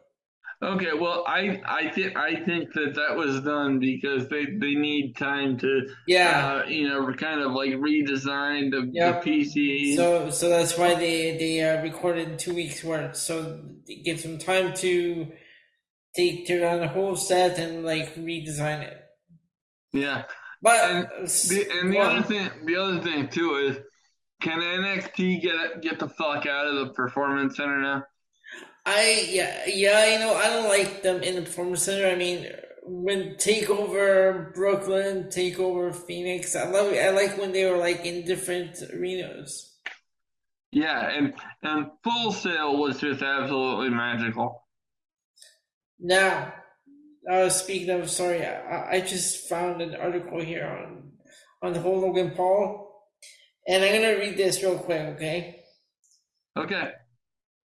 Okay, well, I I think I think that that was done because they they need time to yeah uh, you know kind of like redesign the, yep. the PC. So so that's why they they uh, recorded two weeks worth. So it gives them time to take tear down the whole set and like redesign it. Yeah, but and the, and the other thing the other thing too is can NXT get get the fuck out of the performance center now? I yeah yeah you know I don't like them in the performance center. I mean when Takeover Brooklyn, Takeover Phoenix, I love I like when they were like in different arenas. Yeah, and and Full Sail was just absolutely magical. Now, uh, speaking of, sorry, I, I just found an article here on on the whole Logan Paul, and I'm gonna read this real quick, okay? Okay.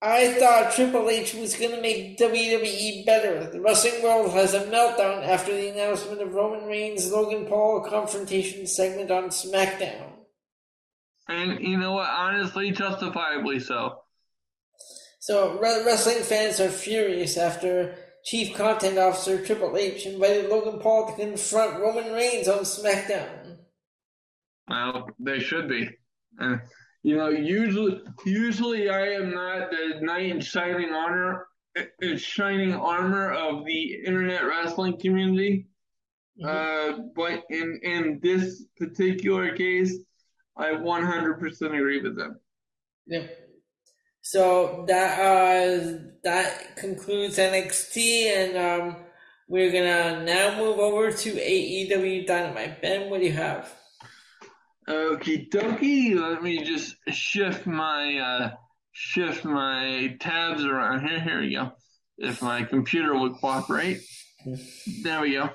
I thought Triple H was going to make WWE better. The wrestling world has a meltdown after the announcement of Roman Reigns' Logan Paul confrontation segment on SmackDown. And you know what? Honestly, justifiably so. So, wrestling fans are furious after Chief Content Officer Triple H invited Logan Paul to confront Roman Reigns on SmackDown. Well, they should be. Uh, you know, usually, usually I am not the knight in shining honor, shining armor of the internet wrestling community. Mm-hmm. Uh, but in in this particular case, I 100% agree with them. Yeah. So that uh that concludes NXT, and um, we're gonna now move over to AEW Dynamite. Ben, what do you have? Okie dokie. Let me just shift my uh, shift my tabs around here. Here we go. If my computer would cooperate. There we go.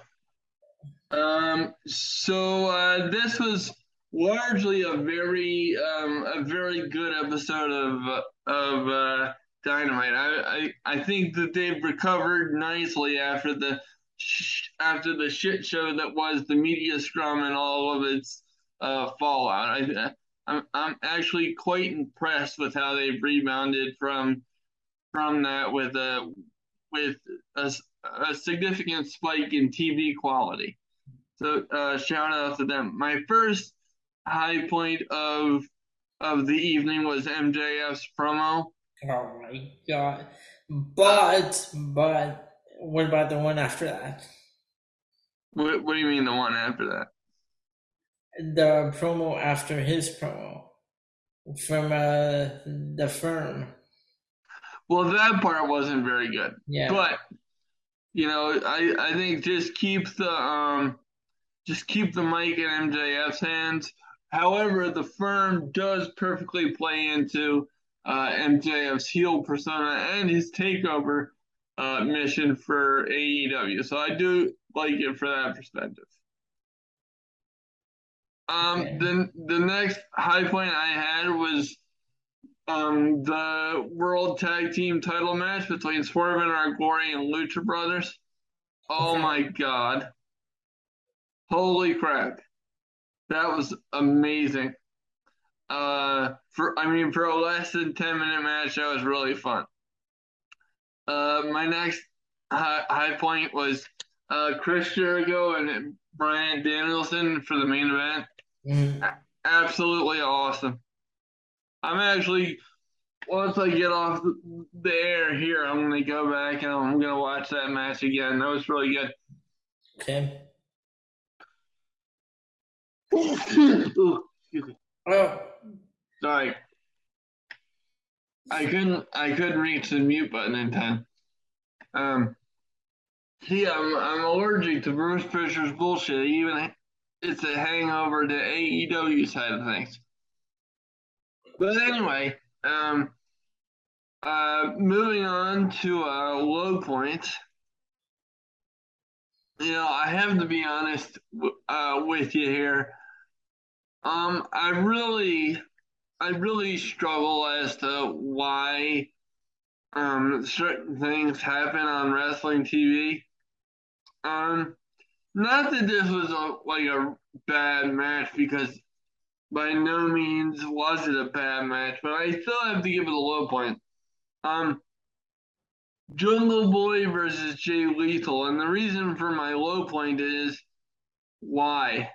Um, so uh, this was largely a very um, a very good episode of of uh, Dynamite. I, I I think that they've recovered nicely after the after the shit show that was the media scrum and all of its uh, fallout. I, I'm I'm actually quite impressed with how they've rebounded from from that with a with a, a significant spike in TV quality. So uh, shout out to them. My first high point of of the evening was MJF's promo. Oh my god! But but what about the one after that? What What do you mean the one after that? The promo after his promo from uh, the firm. Well, that part wasn't very good. Yeah. But you know, I I think just keep the um just keep the mic in MJF's hands. However, the firm does perfectly play into uh, MJF's heel persona and his takeover uh, mission for AEW. So I do like it for that perspective. Um, okay. the the next high point I had was um the World Tag Team Title match between Swerve in Our Glory and Lucha Brothers. Oh okay. my god! Holy crap! That was amazing. Uh, for I mean, for a less than ten minute match, that was really fun. Uh, my next high, high point was uh Chris Jericho and Bryan Danielson for the main event. Mm. Absolutely awesome. I'm actually once I get off the air here, I'm gonna go back and I'm gonna watch that match again. That was really good. Okay. oh, sorry. I couldn't. I couldn't reach the mute button in time. Um. See, I'm I'm allergic to Bruce Fisher's bullshit. Even it's a hangover to AEW side of things. But anyway, um, uh, moving on to a uh, low point. You know, I have to be honest uh, with you here. Um, I really, I really struggle as to why um certain things happen on wrestling TV. Um, not that this was a, like a bad match because by no means was it a bad match, but I still have to give it a low point. Um, Jungle Boy versus Jay Lethal, and the reason for my low point is why.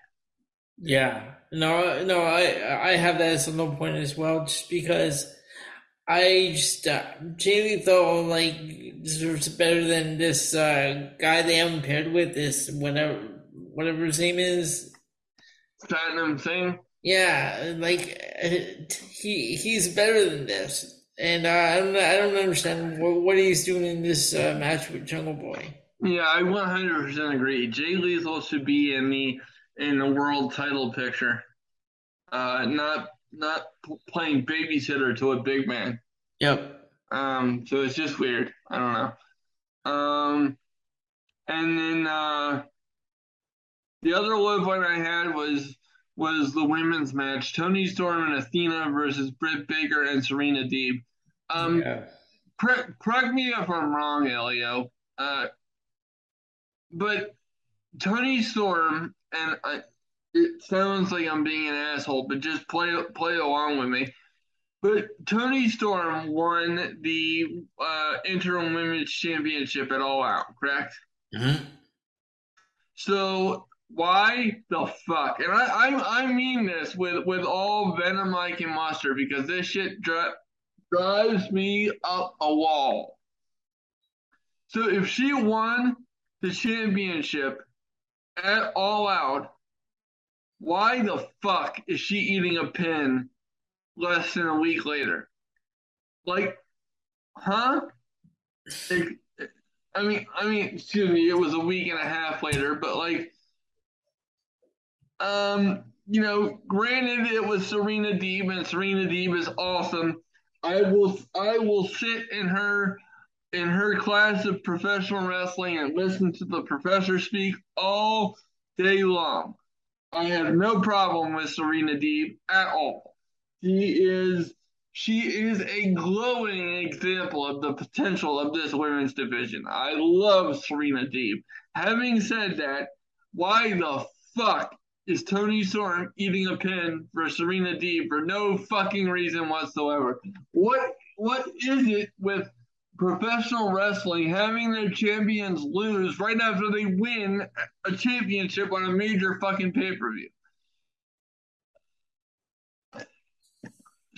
Yeah, no, no, I I have that as a low point as well, just because I just uh, Jay Lethal like deserves better than this uh, guy they haven't paired with this whatever whatever his name is. Platinum thing. Yeah, like uh, he he's better than this. And uh, I don't I don't understand what, what he's doing in this uh, match with Jungle Boy. Yeah, I 100% agree. Jay Lethal should be in the in the world title picture, uh, not not playing babysitter to a big man. Yep. Um, so it's just weird. I don't know. Um, and then uh, the other low point I had was was the women's match: Toni Storm and Athena versus Britt Baker and Serena Deeb. Um, yeah. correct me if I'm wrong, Elio. Uh, but Toni Storm and I, it sounds like I'm being an asshole, but just play play along with me. But Toni Storm won the uh, interim women's championship at All Out, correct? Mm-hmm. So why the fuck? And I, I I mean this with with all venom I can muster because this shit dri- drives me up a wall. So if she won the championship at All Out, why the fuck is she eating a pin less than a week later? Like, huh? I mean, I mean, excuse me, it was a week and a half later, but like, um, you know, granted it was Serena Deeb and Serena Deeb is awesome. I will I will sit in her in her class of professional wrestling and listen to the professor speak all day long. I have no problem with Serena Deeb at all. She is she is a glowing example of the potential of this women's division. I love Serena Deeb. Having said that, why the fuck is Toni Storm eating a pin for Serena Deeb for no fucking reason whatsoever? What what is it with professional wrestling having their champions lose right after they win a championship on a major fucking pay per view?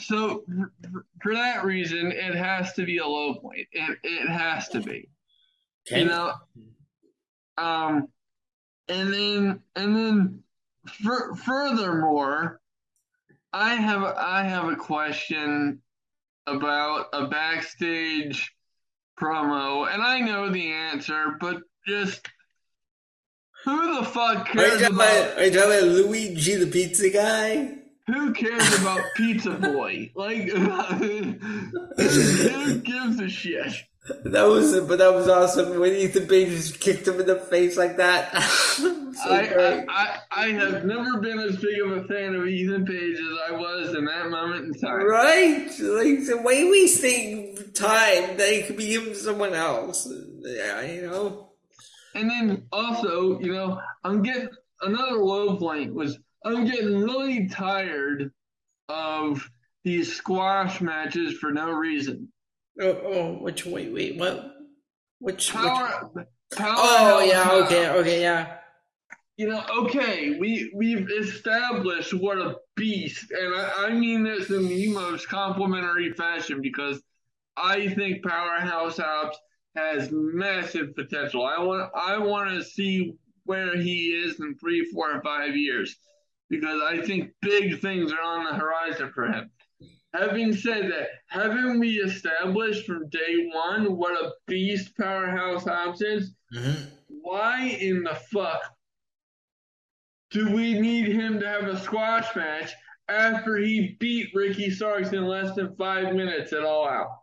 So for that reason, it has to be a low point. It it has to be. Okay. You know. Um, and then and then for, furthermore, I have I have a question about a backstage promo, and I know the answer, but just who the fuck cares are you about? are you talking about Luigi the pizza guy? Who cares about Pizza Boy? Like, who gives a shit? That was, but that was awesome when Ethan Page just kicked him in the face like that. so I, I, I, I, have never been as big of a fan of Ethan Page as I was in that moment in time. Right, like the way we wasting time they could be given to someone else. Yeah, you know. And then also, you know, I'm getting another low point was I'm getting really tired of these squash matches for no reason. Oh, oh which wait, wait, what? Which power? Which... power oh, yeah, okay, okay, yeah. You know, okay, we we've established what a beast, and I, I mean this in the most complimentary fashion because I think Powerhouse Hobbs has massive potential. I want I want to see where he is in three, four, and five years because I think big things are on the horizon for him. Having said that, haven't we established from day one what a beast Powerhouse Hobbs is? Mm-hmm. Why in the fuck do we need him to have a squash match after he beat Ricky Starks in less than five minutes at All Out?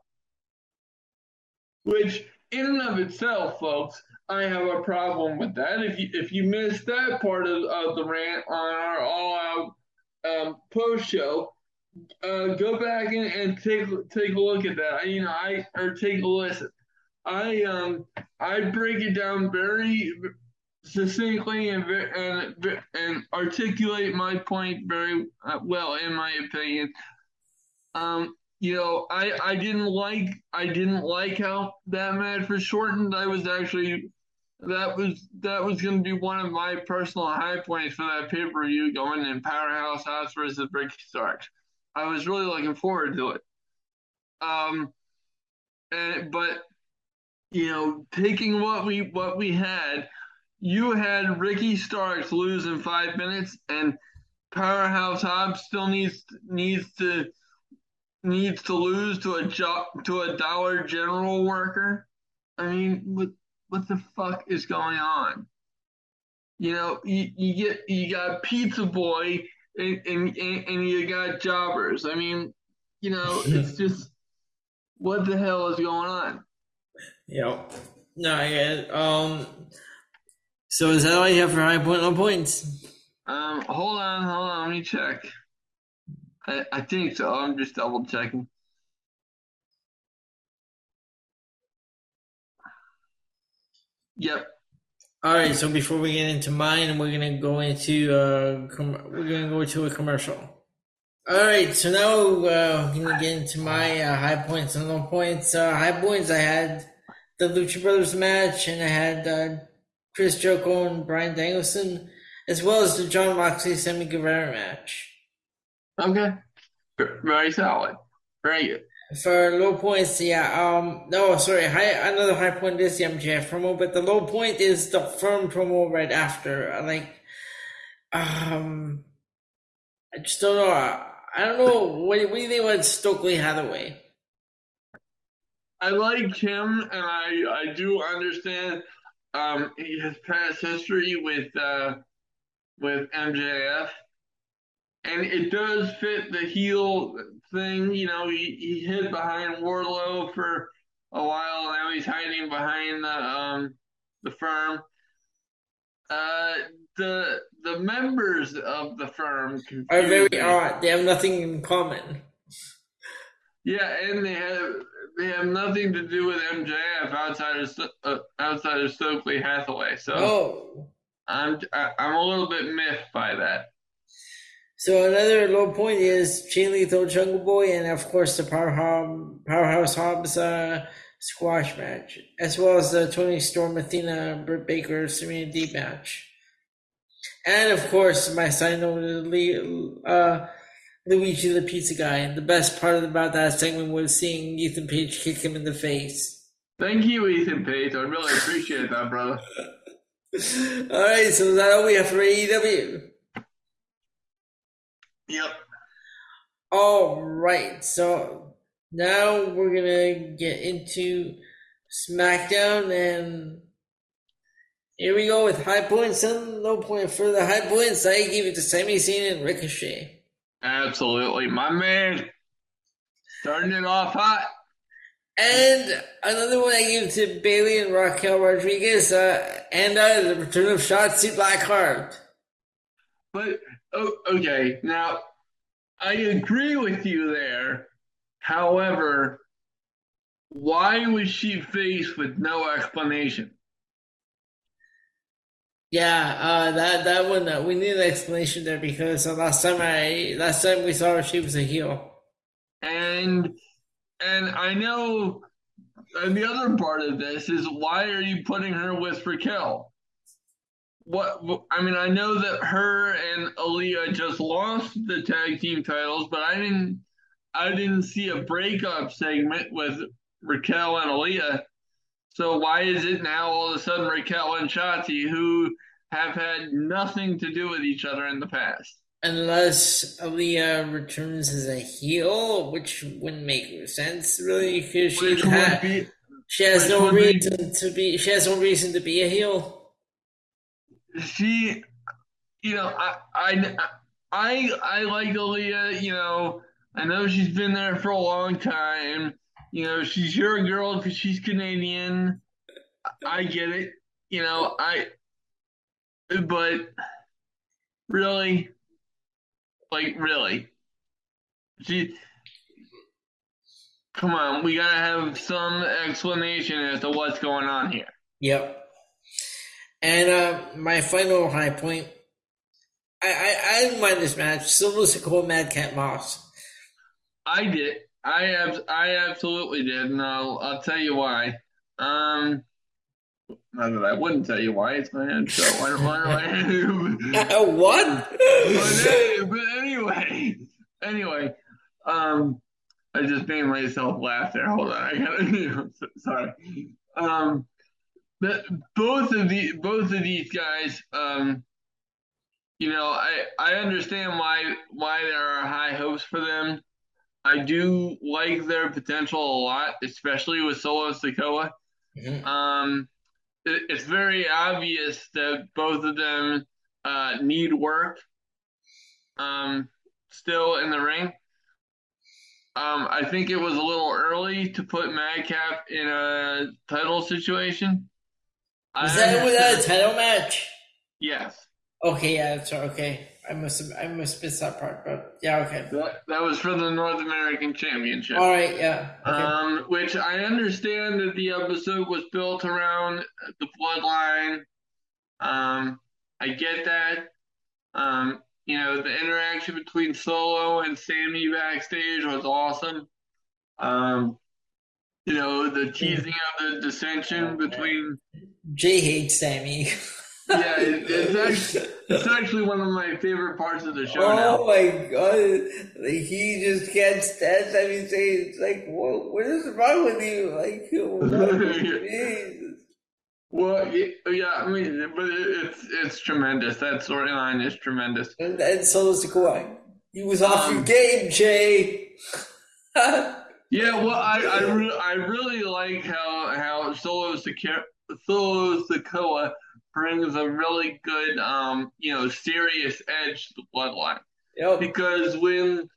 Which, in and of itself, folks, I have a problem with that. If you if you missed that part of, of the rant on our all out um, post show, uh, go back and, and take take a look at that. You know, I or take a listen. I um I break it down very succinctly and and and articulate my point very uh, well, in my opinion. Um, you know, I I didn't like I didn't like how that match was shortened. I was actually that was that was going to be one of my personal high points for that pay per view going in Powerhouse Hobbs versus Ricky Starks. I was really looking forward to it. Um, and but you know, taking what we what we had, you had Ricky Starks lose in five minutes, and Powerhouse Hobbs still needs needs to needs to lose to a job to a Dollar General worker. I mean, what the fuck is going on? You know, you, you get you got Pizza Boy and, and and you got jobbers. I mean, you know, it's just what the hell is going on? Yep. No, I get. Um, so is that all you have for high point low points? Um, hold on, hold on, let me check. I, I think so. I'm just double checking. Yep. All right. So before we get into mine, we're gonna go into uh, com- we're gonna go to a commercial. All right. So now uh, we're gonna get into my uh, high points and low points. Uh, high points. I had the Lucha Brothers match, and I had uh, Chris Jericho and Bryan Danielson, as well as the Jon Moxley Sammy Guevara match. Okay. Very solid. Very good. For low points, yeah. Um, no, sorry. High, another high point is the MJF promo, but the low point is the firm promo right after. Like, um, I just don't know. I, don't know. What, what do you think about Stokely Hathaway? I like him, and I I do understand um his past history with uh with MJF, and it does fit the heel thing. You know, he, he hid behind Wardlow for a while. Now he's hiding behind the um the firm. Uh, the the members of the firm are very odd. They have nothing in common. Yeah, and they have they have nothing to do with MJF outside of uh, outside of Stokely Hathaway. So oh. I'm I, I'm a little bit miffed by that. So another low point is Jay Lethal Jungle Boy and of course the Powerhouse, Powerhouse Hobbs uh, squash match, as well as the Toni Storm Athena Britt Baker Serena D match. And of course my sign note uh, Luigi the Pizza Guy. The best part about that segment was seeing Ethan Page kick him in the face. Thank you, Ethan Page. I really appreciate that, brother. all right, so is that all we have for AEW? Yep. All right, so now we're gonna get into SmackDown, and here we go with high points and low point. For the high points, I give it to Sami Zayn and Ricochet. Absolutely, my man. Starting it off hot. And another one I give to Bayley and Raquel Rodriguez, uh, and uh, the return of Shotzi Blackheart. But oh, okay, now I agree with you there. However, why was she faced with no explanation? Yeah, uh, that that one uh, we need an explanation there because uh, last time I last time we saw her, she was a heel. And and I know, and the other part of this is why are you putting her with Raquel? What I mean, I know that her and Aliyah just lost the tag team titles, but I didn't I didn't see a breakup segment with Raquel and Aliyah. So why is it now all of a sudden Raquel and Shotzi who have had nothing to do with each other in the past? Unless Aliyah returns as a heel, which wouldn't make sense really, because she be, she has no reason be, to be she has no reason to be a heel. She, you know, I I I, I like Aliyah. You know, I know she's been there for a long time you know, she's your girl because she's Canadian. I get it. You know, I. But really, Like really? She, come on, we gotta have some explanation as to what's going on here. Yep. And uh, my final high point, I, I, I didn't mind this match. Solo Sikoa Madcap Moss. I did. I have. I absolutely did, and I'll. I'll tell you why. Um, not that I wouldn't tell you why. It's my own show. Why, why, why, what? but, but anyway, anyway, um, I just made myself laugh there. Hold on, I gotta. sorry. Um, but both of the both of these guys, um, you know, I I understand why why there are high hopes for them. I do like their potential a lot, especially with Solo Sikoa. Mm-hmm. Um, it, it's very obvious that both of them uh, need work. Um, still in the ring. Um, I think it was a little early to put Madcap in a title situation. Was that without a title match? Yes. Okay, yeah, that's right. Okay, I must have I must missed that part, but yeah, okay. That, that was for the North American Championship. All right, yeah. Okay. Um, which I understand that the episode was built around the bloodline. Um, I get that. Um, you know, the interaction between Solo and Sami backstage was awesome. Um, you know, the teasing of the dissension between Jay hates Sami. yeah, it, it's actually it's actually one of my favorite parts of the show. Oh now. my god, like, he just can't stand Sami Zayn. It's like, what, what is wrong with you? Like, oh, Well, yeah, I mean, but it's it's tremendous. That storyline is tremendous. And, and so is the Kawhi. He was off um, your game, Jay. yeah, well, I I, re- I really like how how Solo Sikoa Solo Sikoa brings a really good, um, you know, serious edge to the bloodline. Yep. Because when,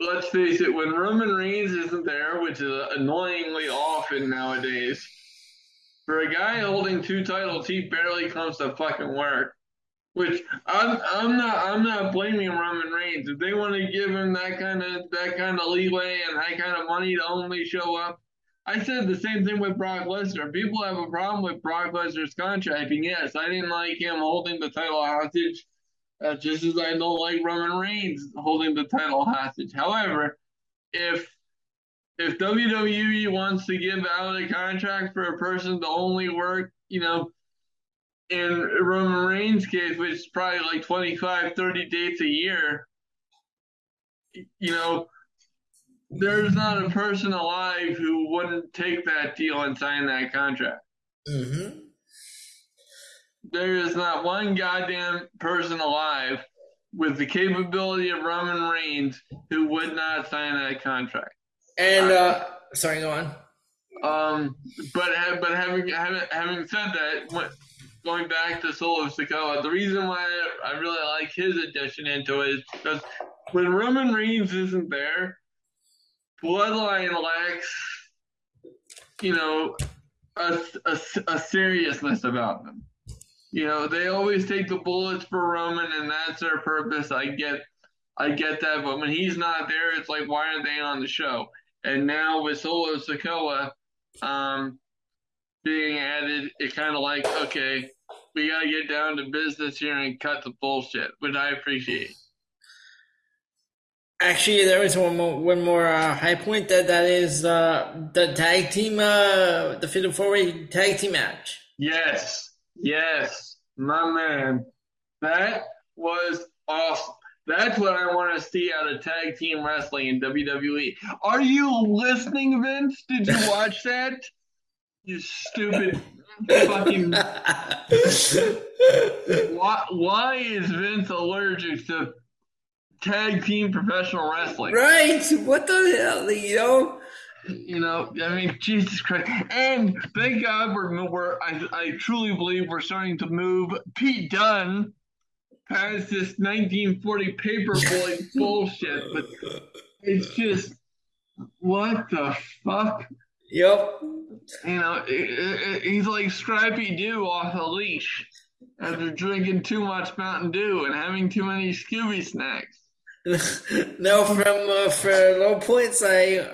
let's face it, when Roman Reigns isn't there, which is annoyingly often nowadays, for a guy holding two titles, he barely comes to fucking work. Which I'm I'm not I'm not blaming Roman Reigns. If they want to give him that kind of that kind of leeway and that kind of money to only show up, I said the same thing with Brock Lesnar. People have a problem with Brock Lesnar's contracting. Yes, I didn't like him holding the title hostage, uh, just as I don't like Roman Reigns holding the title hostage. However, if if WWE wants to give out a contract for a person to only work, you know, in Roman Reigns' case, which is probably like 25, 30 dates a year, you know, there's not a person alive who wouldn't take that deal and sign that contract. Mm-hmm. There is not one goddamn person alive with the capability of Roman Reigns who would not sign that contract. And uh, sorry, go on. Um, but but having having having said that, going back to Solo Sikoa, the reason why I really like his addition into it is because when Roman Reigns isn't there, Bloodline lacks, you know, a, a, a seriousness about them. You know, they always take the bullets for Roman, and that's their purpose. I get, I get that, but when he's not there, it's like, why aren't they on the show? And now with Solo Sikoa um, being added, it kind of like, okay, we got to get down to business here and cut the bullshit, which I appreciate. Actually, there is one more one more uh, high point that that is uh, the tag team, uh, the Fatal Four Way tag team match. Yes, yes, my man, that was awesome. That's what I want to see out of tag team wrestling in WWE. Are you listening, Vince? Did you watch that? You stupid fucking. why, why is Vince allergic to tag team professional wrestling. Right. What the hell, you know? You know, I mean, Jesus Christ. And thank God we're, we're I, I truly believe we're starting to move Pete Dunne past this 1940 paperboy bullshit. But it's just, what the fuck? Yep. You know, it, it, he's like Scrappy Doo off a leash after drinking too much Mountain Dew and having too many Scooby snacks. no, from uh, for low points, I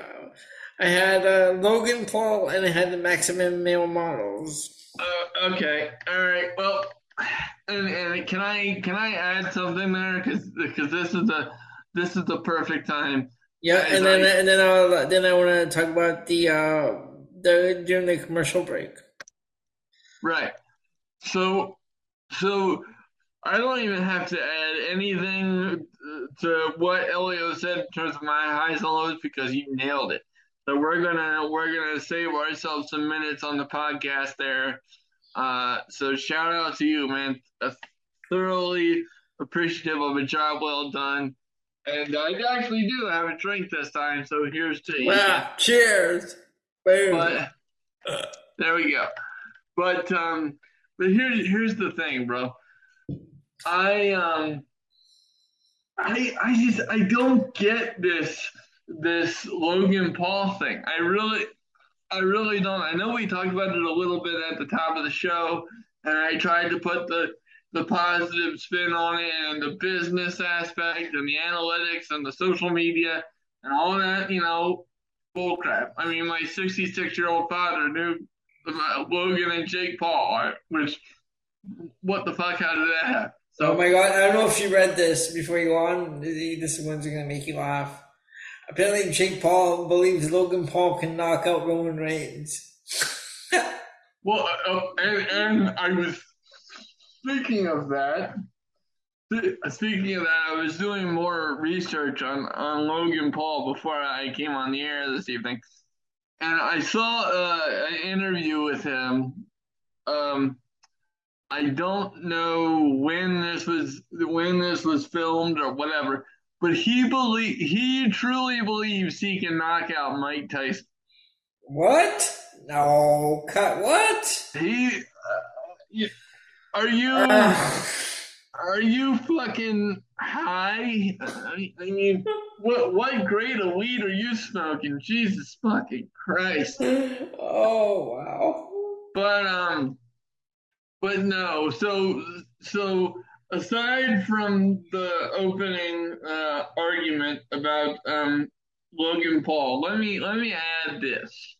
I had uh, Logan Paul and I had the maximum male models. Uh, okay, all right. Well, and, and can I can I add something there because because this is the this is the perfect time. Yeah, and then I, and then I then I want to talk about the uh the during the commercial break. Right. So so I don't even have to add anything to what Elio said in terms of my highs and lows because you nailed it. So we're gonna we're gonna save ourselves some minutes on the podcast there. Uh, so shout out to you, man. thoroughly appreciative of a job well done. And I actually do have a drink this time, so here's to you. Wow, cheers. But, there we go. But um, but here's here's the thing, bro. I um I I just I don't get this this Logan Paul thing. I really I really don't. I know we talked about it a little bit at the top of the show, and I tried to put the the positive spin on it and the business aspect and the analytics and the social media and all that, you know, bullcrap. I mean, my 66 year old father knew Logan and Jake Paul, which what the fuck? How did that happen? So, oh my god, I don't know if you read this before you go on. This one's gonna make you laugh. Apparently, Jake Paul believes Logan Paul can knock out Roman Reigns. well, uh, and, and I was speaking of that. Speaking of that, I was doing more research on, on Logan Paul before I came on the air this evening, and I saw uh, an interview with him. Um, I don't know when this was when this was filmed or whatever, but he believe he truly believes he can knock out Mike Tyson. What? No, cut. What? He. Uh, are you? Uh. Are you fucking high? I, I mean, what what grade of weed are you smoking? Jesus fucking Christ! Oh wow! But um, but no. So so aside from the opening uh, argument about um, Logan Paul, let me let me add this.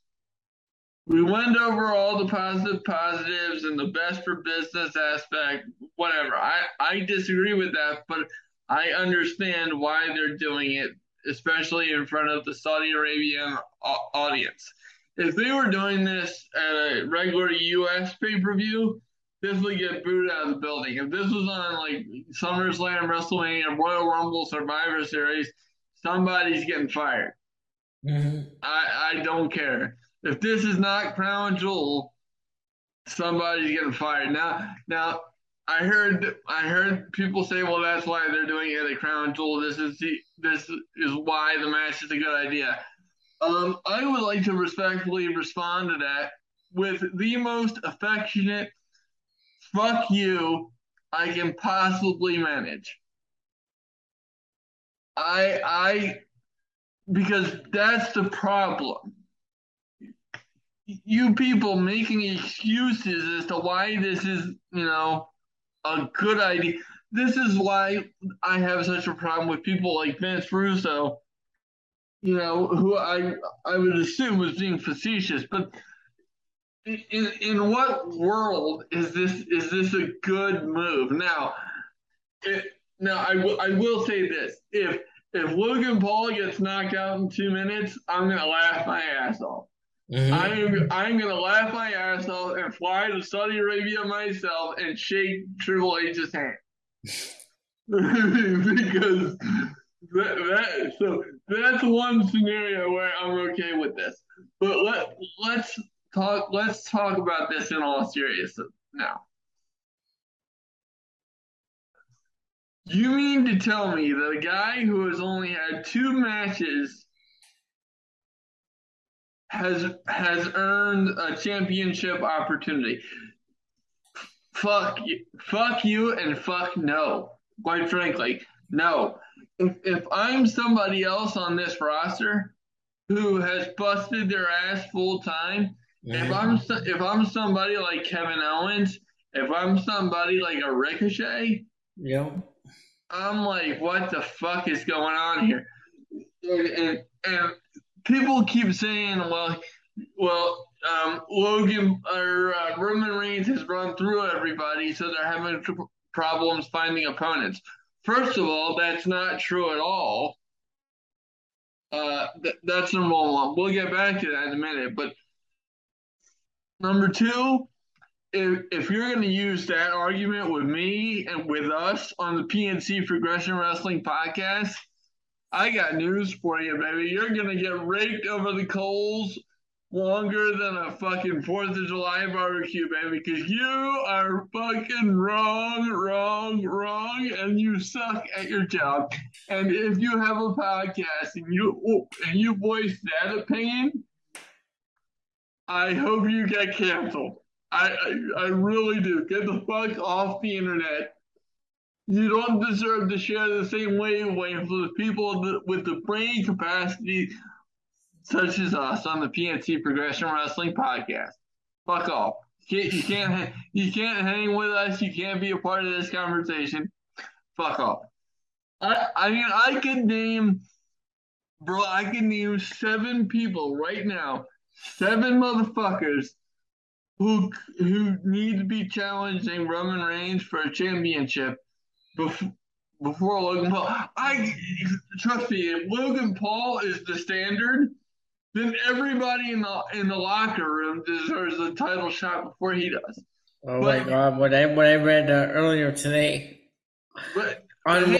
We went over all the positive positives and the best for business aspect, whatever. I, I disagree with that, but I understand why they're doing it, especially in front of the Saudi Arabian audience. If they were doing this at a regular U.S. pay per view, this would get booed out of the building. If this was on like SummerSlam, WrestleMania, Royal Rumble, Survivor Series, somebody's getting fired. Mm-hmm. I I don't care. If this is not Crown Jewel, somebody's getting fired. Now now I heard I heard people say, well, that's why they're doing it at Crown Jewel. This is the this is why the match is a good idea. Um, I would like to respectfully respond to that with the most affectionate fuck you, I can possibly manage. I I because that's the problem. You people making excuses as to why this is, you know, a good idea. This is why I have such a problem with people like Vince Russo, you know, who I I would assume was being facetious, but in, in what world is this is this a good move? Now, it, now I will I will say this: if if Logan Paul gets knocked out in two minutes, I'm gonna laugh my ass off. Mm-hmm. I'm I'm gonna laugh my ass off and fly to Saudi Arabia myself and shake Triple H's hand because that, that so that's one scenario where I'm okay with this. But let let's talk. Let's talk about this in all seriousness now. You mean to tell me that a guy who has only had two matches has has earned a championship opportunity? Fuck you, fuck you, and fuck no. Quite frankly, no. If, if I'm somebody else on this roster who has busted their ass full time if I'm if I'm somebody like Kevin Owens, if I'm somebody like a Ricochet, yeah, I'm like, what the fuck is going on here? And, and, and people keep saying, well, well, um, Logan or uh, Roman Reigns has run through everybody, so they're having problems finding opponents. First of all, that's not true at all. Uh, th- that's number one. We'll get back to that in a minute. But number two, if, if you're going to use that argument with me and with us on the PNC Progression Wrestling podcast, I got news for you, baby. You're going to get raked over the coals longer than a fucking Fourth of July barbecue, baby, because you are fucking wrong, wrong, wrong, and you suck at your job. And if you have a podcast and you and you voice that opinion, I hope you get canceled. I, I, I really do. Get the fuck off the internet. You don't deserve to share the same wavelength with people with the brain capacity such as us on the PNC Progression Wrestling Podcast. Fuck off. You can't, you can't, you can't hang with us. You can't be a part of this conversation. Fuck off. I, I mean, I can name, bro, I can name seven people right now, seven motherfuckers who who need to be challenging Roman Reigns for a championship before, before Logan Paul. I trust me, if Logan Paul is the standard, then everybody in the in the locker room deserves a title shot before he does. Oh but, my god! What I what I read uh, earlier today. But on,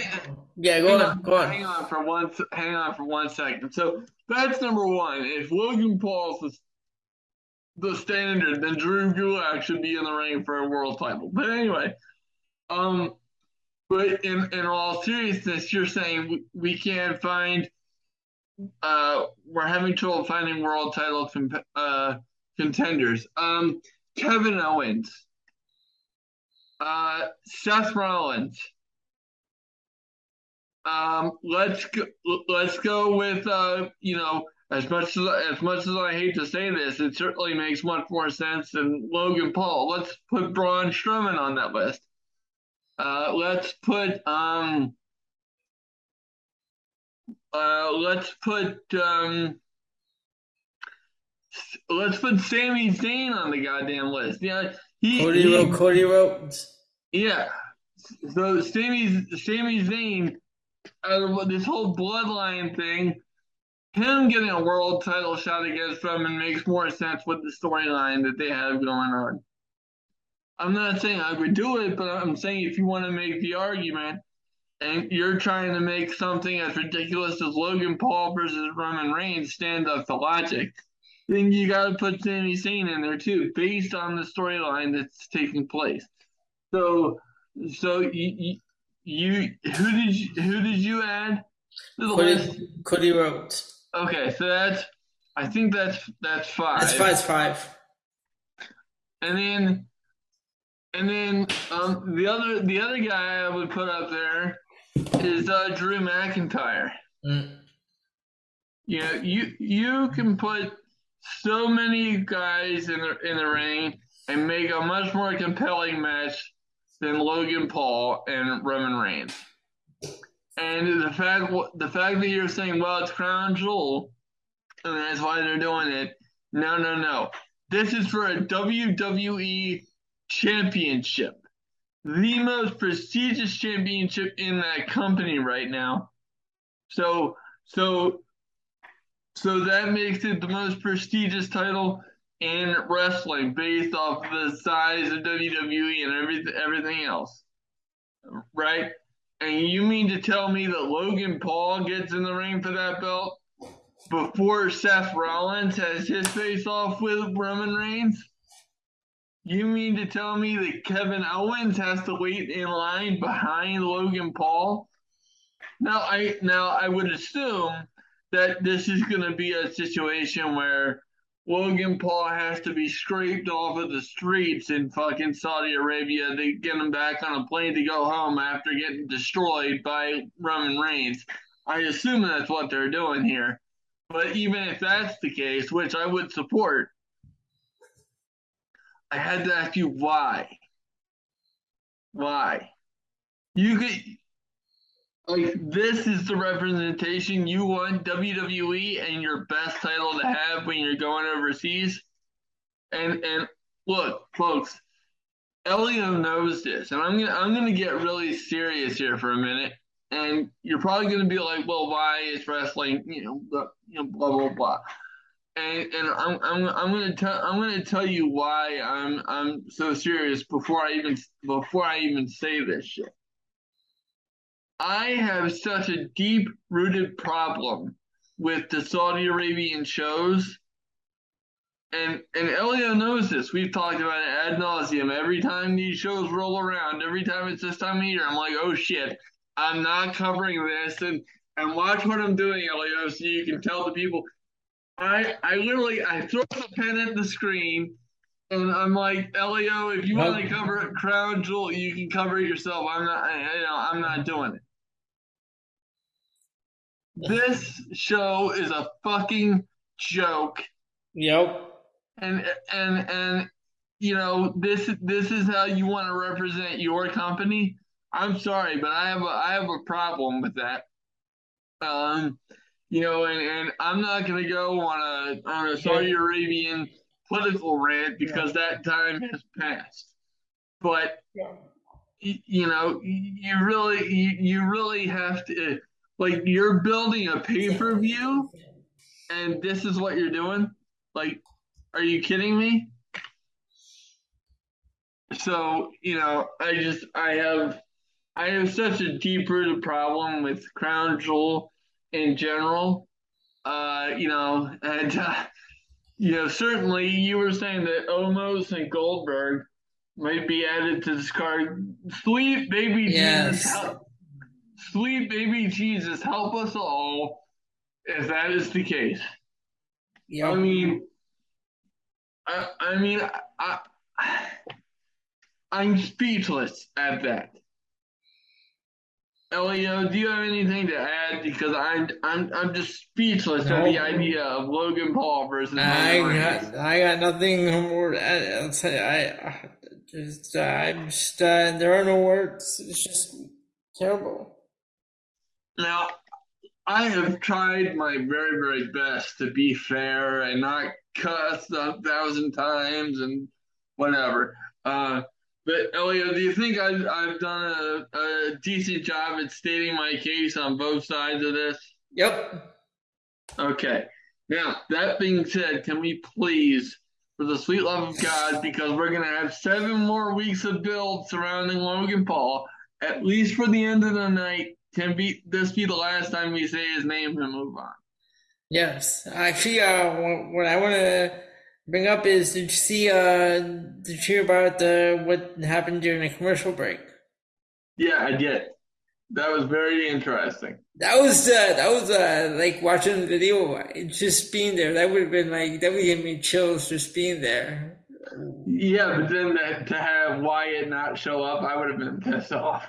yeah, go on, on, go on. Hang on for one. Hang on for one second. So that's number one. If Logan Paul's the, the standard, then Drew Gulak should be in the ring for a world title. But anyway, um, but in in all seriousness, you're saying we, we can't find uh, we're having trouble finding world title comp- uh, contenders. Um, Kevin Owens, uh, Seth Rollins. Um, let's go, let's go with uh, you know as much as as much as I hate to say this, it certainly makes much more sense than Logan Paul. Let's put Braun Strowman on that list. Uh, let's put um, uh, let's put um, let's put Sami Zayn on the goddamn list. Yeah, he Cody, he, Cody Rhodes. Yeah, so Sami Sami Zayn, this whole bloodline thing, him getting a world title shot against Roman makes more sense with the storyline that they have going on. I'm not saying I would do it, but I'm saying if you want to make the argument and you're trying to make something as ridiculous as Logan Paul versus Roman Reigns stand up to logic, then you got to put Sami Zayn in there too, based on the storyline that's taking place. So, so you, you who did you, who did you add? Cody, Cody Rhodes. Okay, so that's I think that's that's five. That's five. five. And then and then um, the other the other guy I would put up there is uh, Drew McIntyre. Mm. You know, you you can put so many guys in the in the ring and make a much more compelling match than Logan Paul and Roman Reigns. And the fact the fact that you're saying, well, it's Crown Jewel, and that's why they're doing it. No, no, no. This is for a WWE championship the most prestigious championship in that company right now. So so so that makes it the most prestigious title in wrestling based off the size of WWE and everything everything else. Right? And you mean to tell me that Logan Paul gets in the ring for that belt before Seth Rollins has his face off with Roman Reigns? You mean to tell me that Kevin Owens has to wait in line behind Logan Paul? Now I now I would assume that this is going to be a situation where Logan Paul has to be scraped off of the streets in fucking Saudi Arabia to get him back on a plane to go home after getting destroyed by Roman Reigns. I assume that's what they're doing here. But even if that's the case, which I would support, I had to ask you why. Why? You could like this is the representation you want WWE and your best title to have when you're going overseas. And and look, folks, Elio knows this, and I'm gonna I'm gonna get really serious here for a minute. And you're probably gonna be like, well, why is wrestling, you know, blah, you know, blah blah blah. And and I'm I'm I'm gonna tell I'm gonna tell you why I'm I'm so serious before I even before I even say this shit. I have such a deep rooted problem with the Saudi Arabian shows. And and Elio knows this. We've talked about it ad nauseum. Every time these shows roll around, every time it's this time of year, I'm like, oh shit, I'm not covering this. And and watch what I'm doing, Elio, so you can tell the people. I I literally I throw the pen at the screen and I'm like, Elio, if you want to cover it, Crown Jewel, you can cover it yourself. I'm not, you know, I'm not doing it. This show is a fucking joke. Yep. And and and you know this this is how you want to represent your company. I'm sorry, but I have a I have a problem with that. Um, you know, and, and I'm not gonna go on a on a Saudi Arabian political rant because that time has passed. But yeah, you know, you really you, you really have to like you're building a pay per view, and this is what you're doing. Like, are you kidding me? So you know, I just I have I have such a deep rooted problem with Crown Jewel in general. Uh, you know, and uh, you know, certainly you were saying that Omos and Goldberg might be added to this card. Sweet baby yes. Jesus, Sweet baby Jesus, help us all if that is the case. Yeah. I mean, I, I mean, I, I'm speechless at that. Elio, do you have anything to add? Because I'm I'm I'm just speechless nope. at the idea of Logan Paul versus. I got I got nothing more. I'll tell you, I just I'm just uh, there are no words. It's just terrible. Now, I have tried my very, very best to be fair and not cuss a thousand times and whatever. Uh, but Elio, do you think I've, I've done a, a decent job at stating my case on both sides of this? Yep. Okay. Now, that being said, can we please, for the sweet love of God, because we're going to have seven more weeks of build surrounding Logan Paul, at least for the end of the night, can be this be the last time we say his name and move on? Yes, actually, uh, what I want to bring up is did you see uh did you hear about the what happened during the commercial break? Yeah, I did. That was very interesting. That was uh, that was uh, like watching the video. Just being there, that would have been like that would give me chills just being there. Yeah, but then that, to have Wyatt not show up, I would have been pissed off.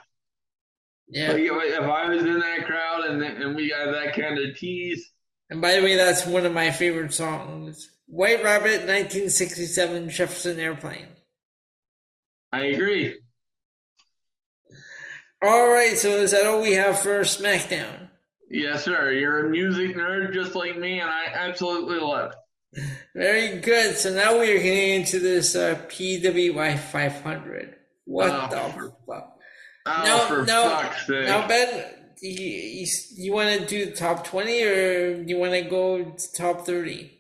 Yeah. Like if I was in that crowd and and we got that kind of tease. And by the way, that's one of my favorite songs. White Rabbit, 1967 Jefferson Airplane. I agree. All right, so is that all we have for SmackDown? Yes, sir. You're a music nerd just like me, and I absolutely love it. Very good. So now we are getting into this uh, PWI 500. What oh, the fuck? Oh, no, for no, fuck's sake. Now, Ben, you, you, you want to do the top 20 or you want to go to top 30?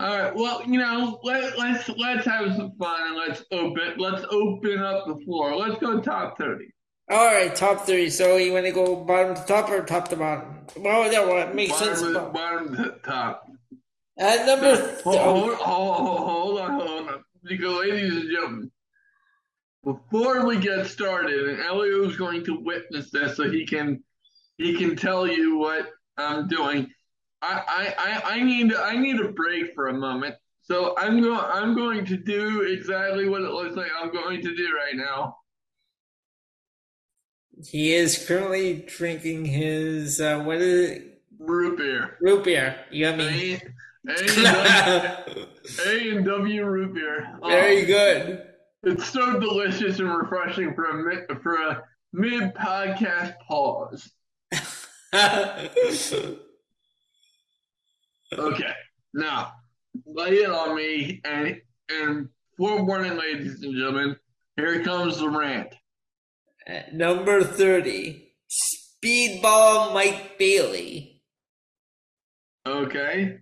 All right. Well, you know, let, let's let's have some fun and let's open let's open up the floor. Let's go top thirty. All right, top three. So you want to go bottom to top or top to bottom? Well, well, it makes bottom sense. To, bottom to top. At number. Th- hold, oh. hold, hold, hold on, hold on. Because, ladies and gentlemen, before we get started, and Elio is going to witness this so he can he can tell you what I'm doing. I, I, I need I need a break for a moment. So I'm going I'm going to do exactly what it looks like I'm going to do right now. He is currently drinking his uh, what is it? Root beer. Root beer. Yummy. A, a, a and W root beer. Very oh. good it's so delicious and refreshing for a for a mid podcast pause. okay, now lay it on me, and and forewarning, ladies and gentlemen, here comes the rant. At number thirty, Speedball Mike Bailey. Okay.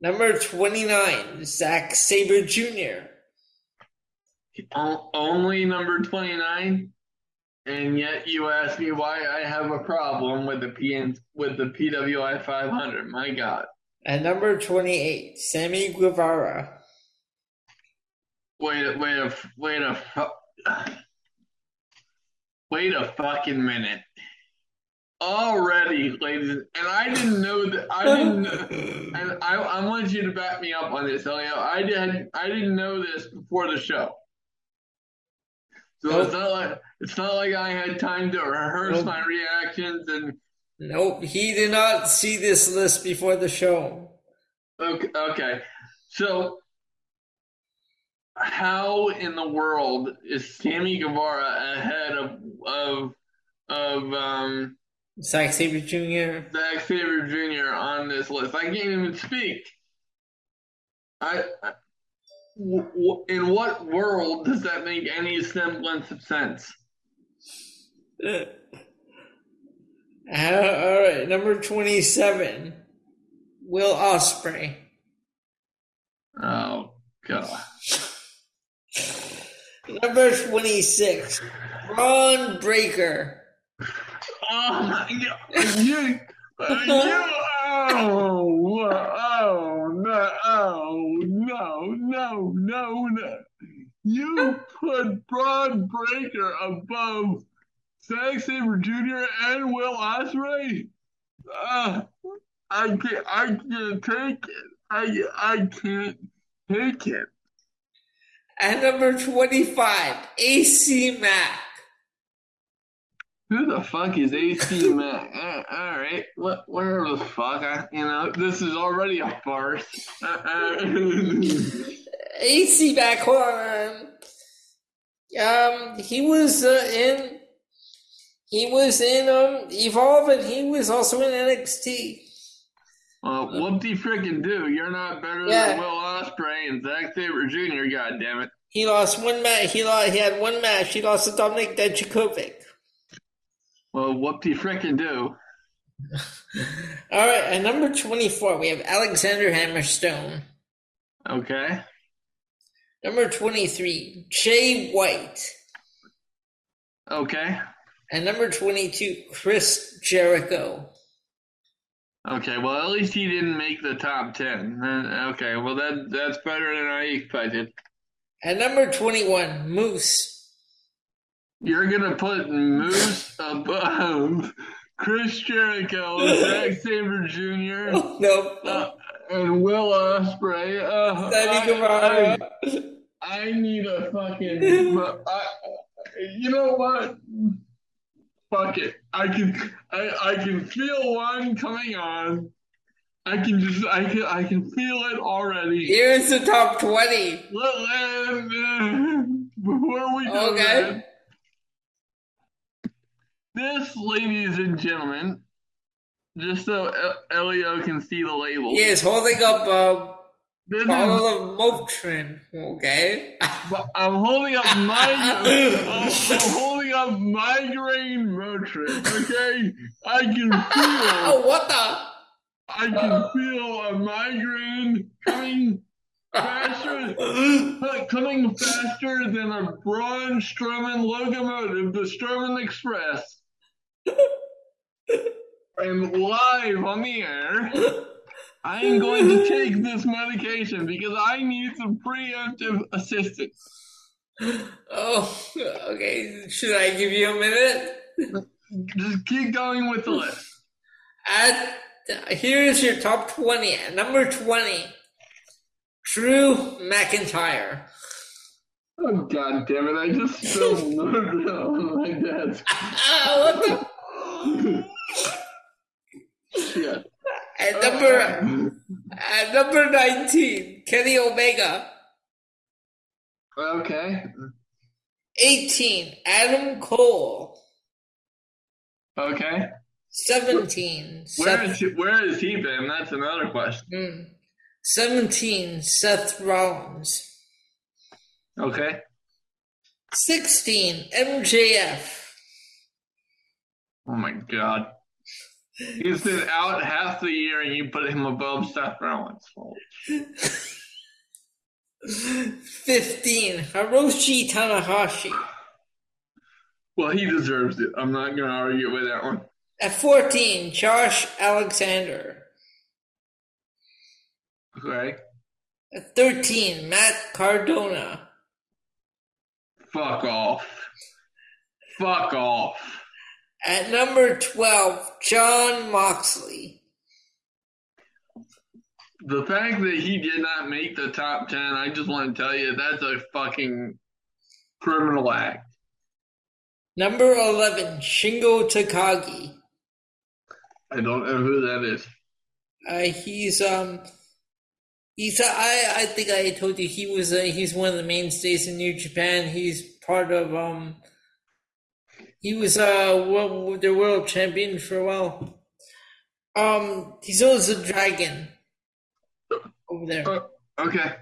Number twenty-nine, Zack Sabre Jr. Only number twenty nine, and yet you ask me why I have a problem with the PN with the PWI 500. My God. At number twenty-eight, Sammy Guevara. Wait, a- wait a, wait a, wait a fucking minute. Already, ladies, and I didn't know that. I didn't, and I, I want you to back me up on this, Elio. I didn't, I didn't know this before the show, so it's not like it's not like I had time to rehearse Nope. my reactions and Nope, he did not see this list before the show. Okay, okay. So, how in the world is Sammy Guevara ahead of of of um, Zack Sabre Jr. Zack Sabre Jr. on this list? I can't even speak. I, I in what world does that make any semblance of sense? Uh, all right, number twenty-seven, Will Ospreay. Oh God! Number twenty-six, Bron Breakker. Oh my God! You, you, oh, oh, oh, no, no, no, no. You put Bron Breakker above Zack Sabre Jr. and Will Ospreay? Uh, I can't, I can't take it. I, I can't take it. At number twenty-five, AC Mack. Who the fuck is AC Mack? Uh, all right, what, whatever the fuck. I, you know, this is already a farce. Uh, uh, AC Mack, hold on. Um, he was uh, in. He was in um Evolve, and he was also in NXT. well, whoop-de frickin' do. You're not better Yeah. than Will Ospreay and Zack Sabre Jr. God damn it. He lost one match. He lost. He had one match. He lost to Dominik Dijakovic. Well, whoop-de frickin' do. All right, at number twenty-four, we have Alexander Hammerstone. Okay. Number twenty-three, Jay White. Okay. And number twenty-two, Chris Jericho. Okay. Well, at least he didn't make the top ten. Uh, okay. Well, that that's better than I expected. And number twenty-one, Moose. You're gonna put Moose above Chris Jericho, Zack Sabre Jr. no, Uh, and Will Ospreay. Uh, I, I, I need a fucking. I, you know what? Fuck it. I can. I, I can feel one coming on. I can just. I can. I can feel it already. Here's the top twenty. Uh, before we do Okay. that, this, ladies and gentlemen, just so El- Elio can see the label. He is holding up a This is bottle of Motrin. Okay. But I'm holding up my I'm, I'm holding up migraine Motrin, okay? I can feel Oh, what the? I can feel a migraine coming faster coming faster than a Braun Strowman locomotive, the Strowman Express. And live on the air. I am going to take this medication because I need some preemptive assistance. Oh, okay. Should I give you a minute? Just keep going with the list. At here's your top twenty. At number twenty, Drew McIntyre. Oh god damn it! I just spilled on my desk. Ah, what the? Shit. At number at number nineteen, Kenny Omega. Okay. 18, Adam Cole. Okay. 17, Where Seth, is he, where has he been? That's another question. mm, 17, Seth Rollins. Okay. 16, MJF. Oh my god. He's been out half the year and you put him above Seth Rollins. 15, Hiroshi Tanahashi. Well, he deserves it. I'm not going to argue with that one. At 14, Josh Alexander. Okay. At 13, Matt Cardona. Fuck off. Fuck off. At number 12, Jon Moxley. The fact that he did not make the top 10, I just want to tell you, that's a fucking criminal act. Number 11, Shingo Takagi. I don't know who that is. Uh, he's um, he's uh, I I think I told you he was uh, he's one of the mainstays in New Japan. He's part of um, he was uh world, the world champion for a while. Um, he's also a dragon over there. Oh, okay.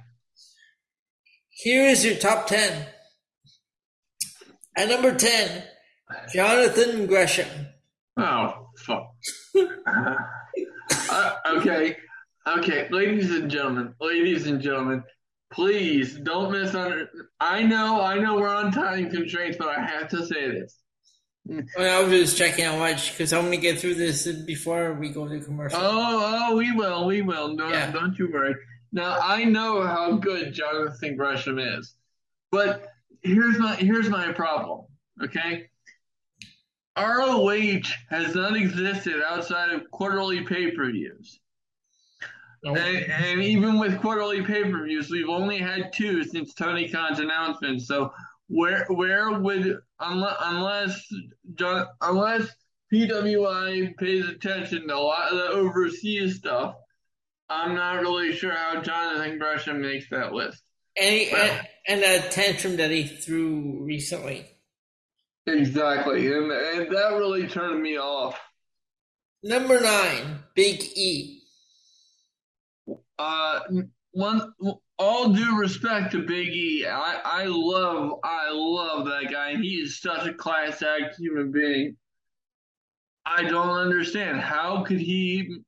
Here is your top ten. At number ten, Jonathan Gresham. Oh, fuck. uh, okay. Okay, ladies and gentlemen, ladies and gentlemen, please don't misunderstand. I know, I know we're on time constraints, but I have to say this. Well, I was just checking out watch because I'm gonna get through this before we go to commercial. Oh, oh, we will, we will. No, Yeah. don't you worry. Now I know how good Jonathan Gresham is, but here's my here's my problem. Okay, ROH has not existed outside of quarterly pay per views. No. Oh. And, and even with quarterly pay per views, we've only had two since Tony Khan's announcement. So where where would unless unless John, unless PWI pays attention to a lot of the overseas stuff, I'm not really sure how Jonathan Gresham makes that list. And, he, and and that tantrum that he threw recently. Exactly, and and that really turned me off. Number nine, Big E. Uh, one all due respect to Big E, I I love I love that guy. He is such a class act human being. I don't understand how could he.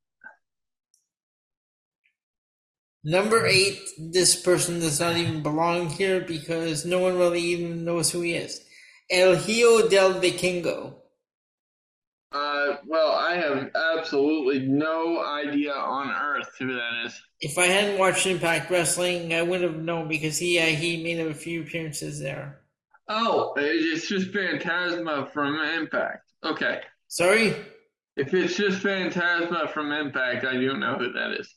Number eight, this person does not even belong here because no one really even knows who he is. El Hijo del Vikingo. Uh, well, I have absolutely no idea on earth who that is. If I hadn't watched Impact Wrestling, I would have known because he uh, he made a few appearances there. Oh, it's just Phantasma from Impact. Okay, Sorry, if it's just Phantasma from Impact, I don't know who that is.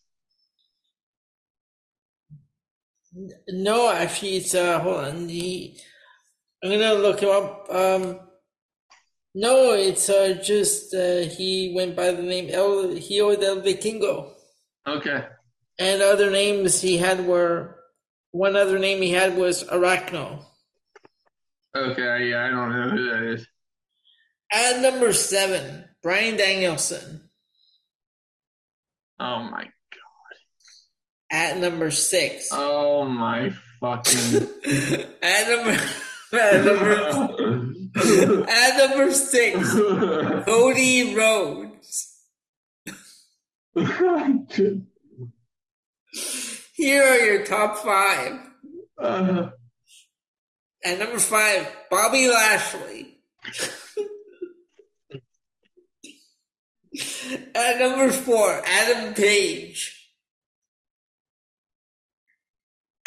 no, actually, it's uh, hold on. He, I'm gonna look him up. Um, no, it's uh, just uh, he went by the name El Hijo del Vikingo. Okay. And other names he had were one other name he had was Arachno. Okay, yeah, I don't know who that is. At number seven, Bryan Danielson. Oh my god. At number six, Oh my fucking. at number at number at number six, Cody Rhodes. Here are your top five. Uh, At number five, Bobby Lashley. At number four, Adam Page.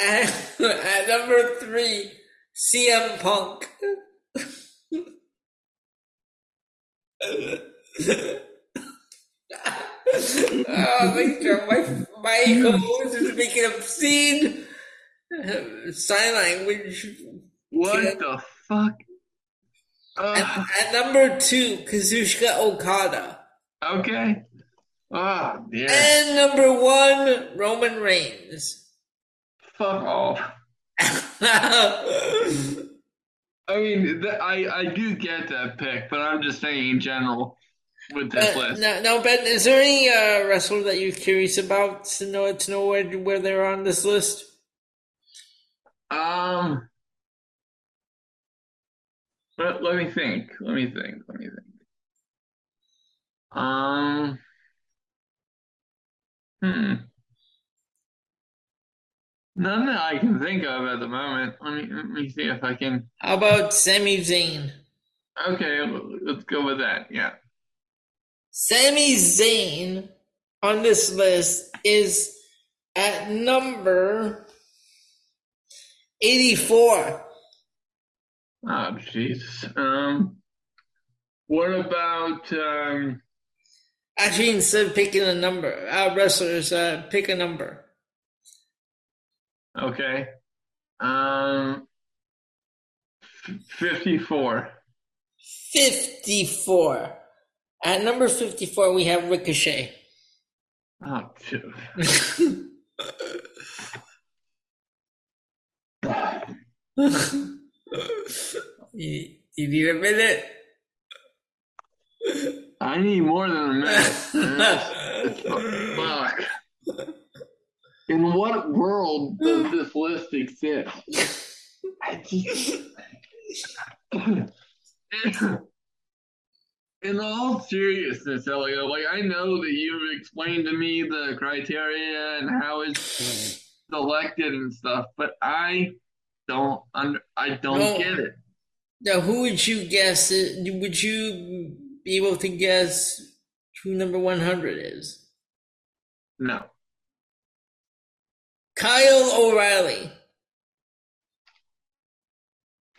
At, at number three, CM Punk. Oh, my God, my, my co-host is making obscene sign language. what the fuck? At, Uh, at number two, Kazuchika Okada. okay. Oh, yeah. And number one, Roman Reigns. Fuck off. I mean, th- I I do get that pick, but I'm just saying in general with this Uh, list. now, now, Ben, is there any uh, wrestler that you're curious about to know to know where, where they're on this list? Um, let, let me think. Let me think. Let me think. Um, hmm. None that I can think of at the moment. Let me let me see if I can. How about Sami Zayn? Okay, let's go with that. Yeah. Sami Zayn on this list is at number 84. Oh, Jesus. Um, what about um? Actually, instead of picking a number, uh, wrestlers, uh, pick a number. Okay. Um, fifty-four. 54. At number 54, we have Ricochet. Oh, shoot. you, you need a minute? I need more than a minute. Fuck. In what world does this list exist? In all seriousness, Elliot, like I know that you've explained to me the criteria and how it's selected and stuff, but I don't under I don't No. get it. Now, who would you guess? uh, Would you be able to guess who number 100 is? No. Kyle O'Reilly.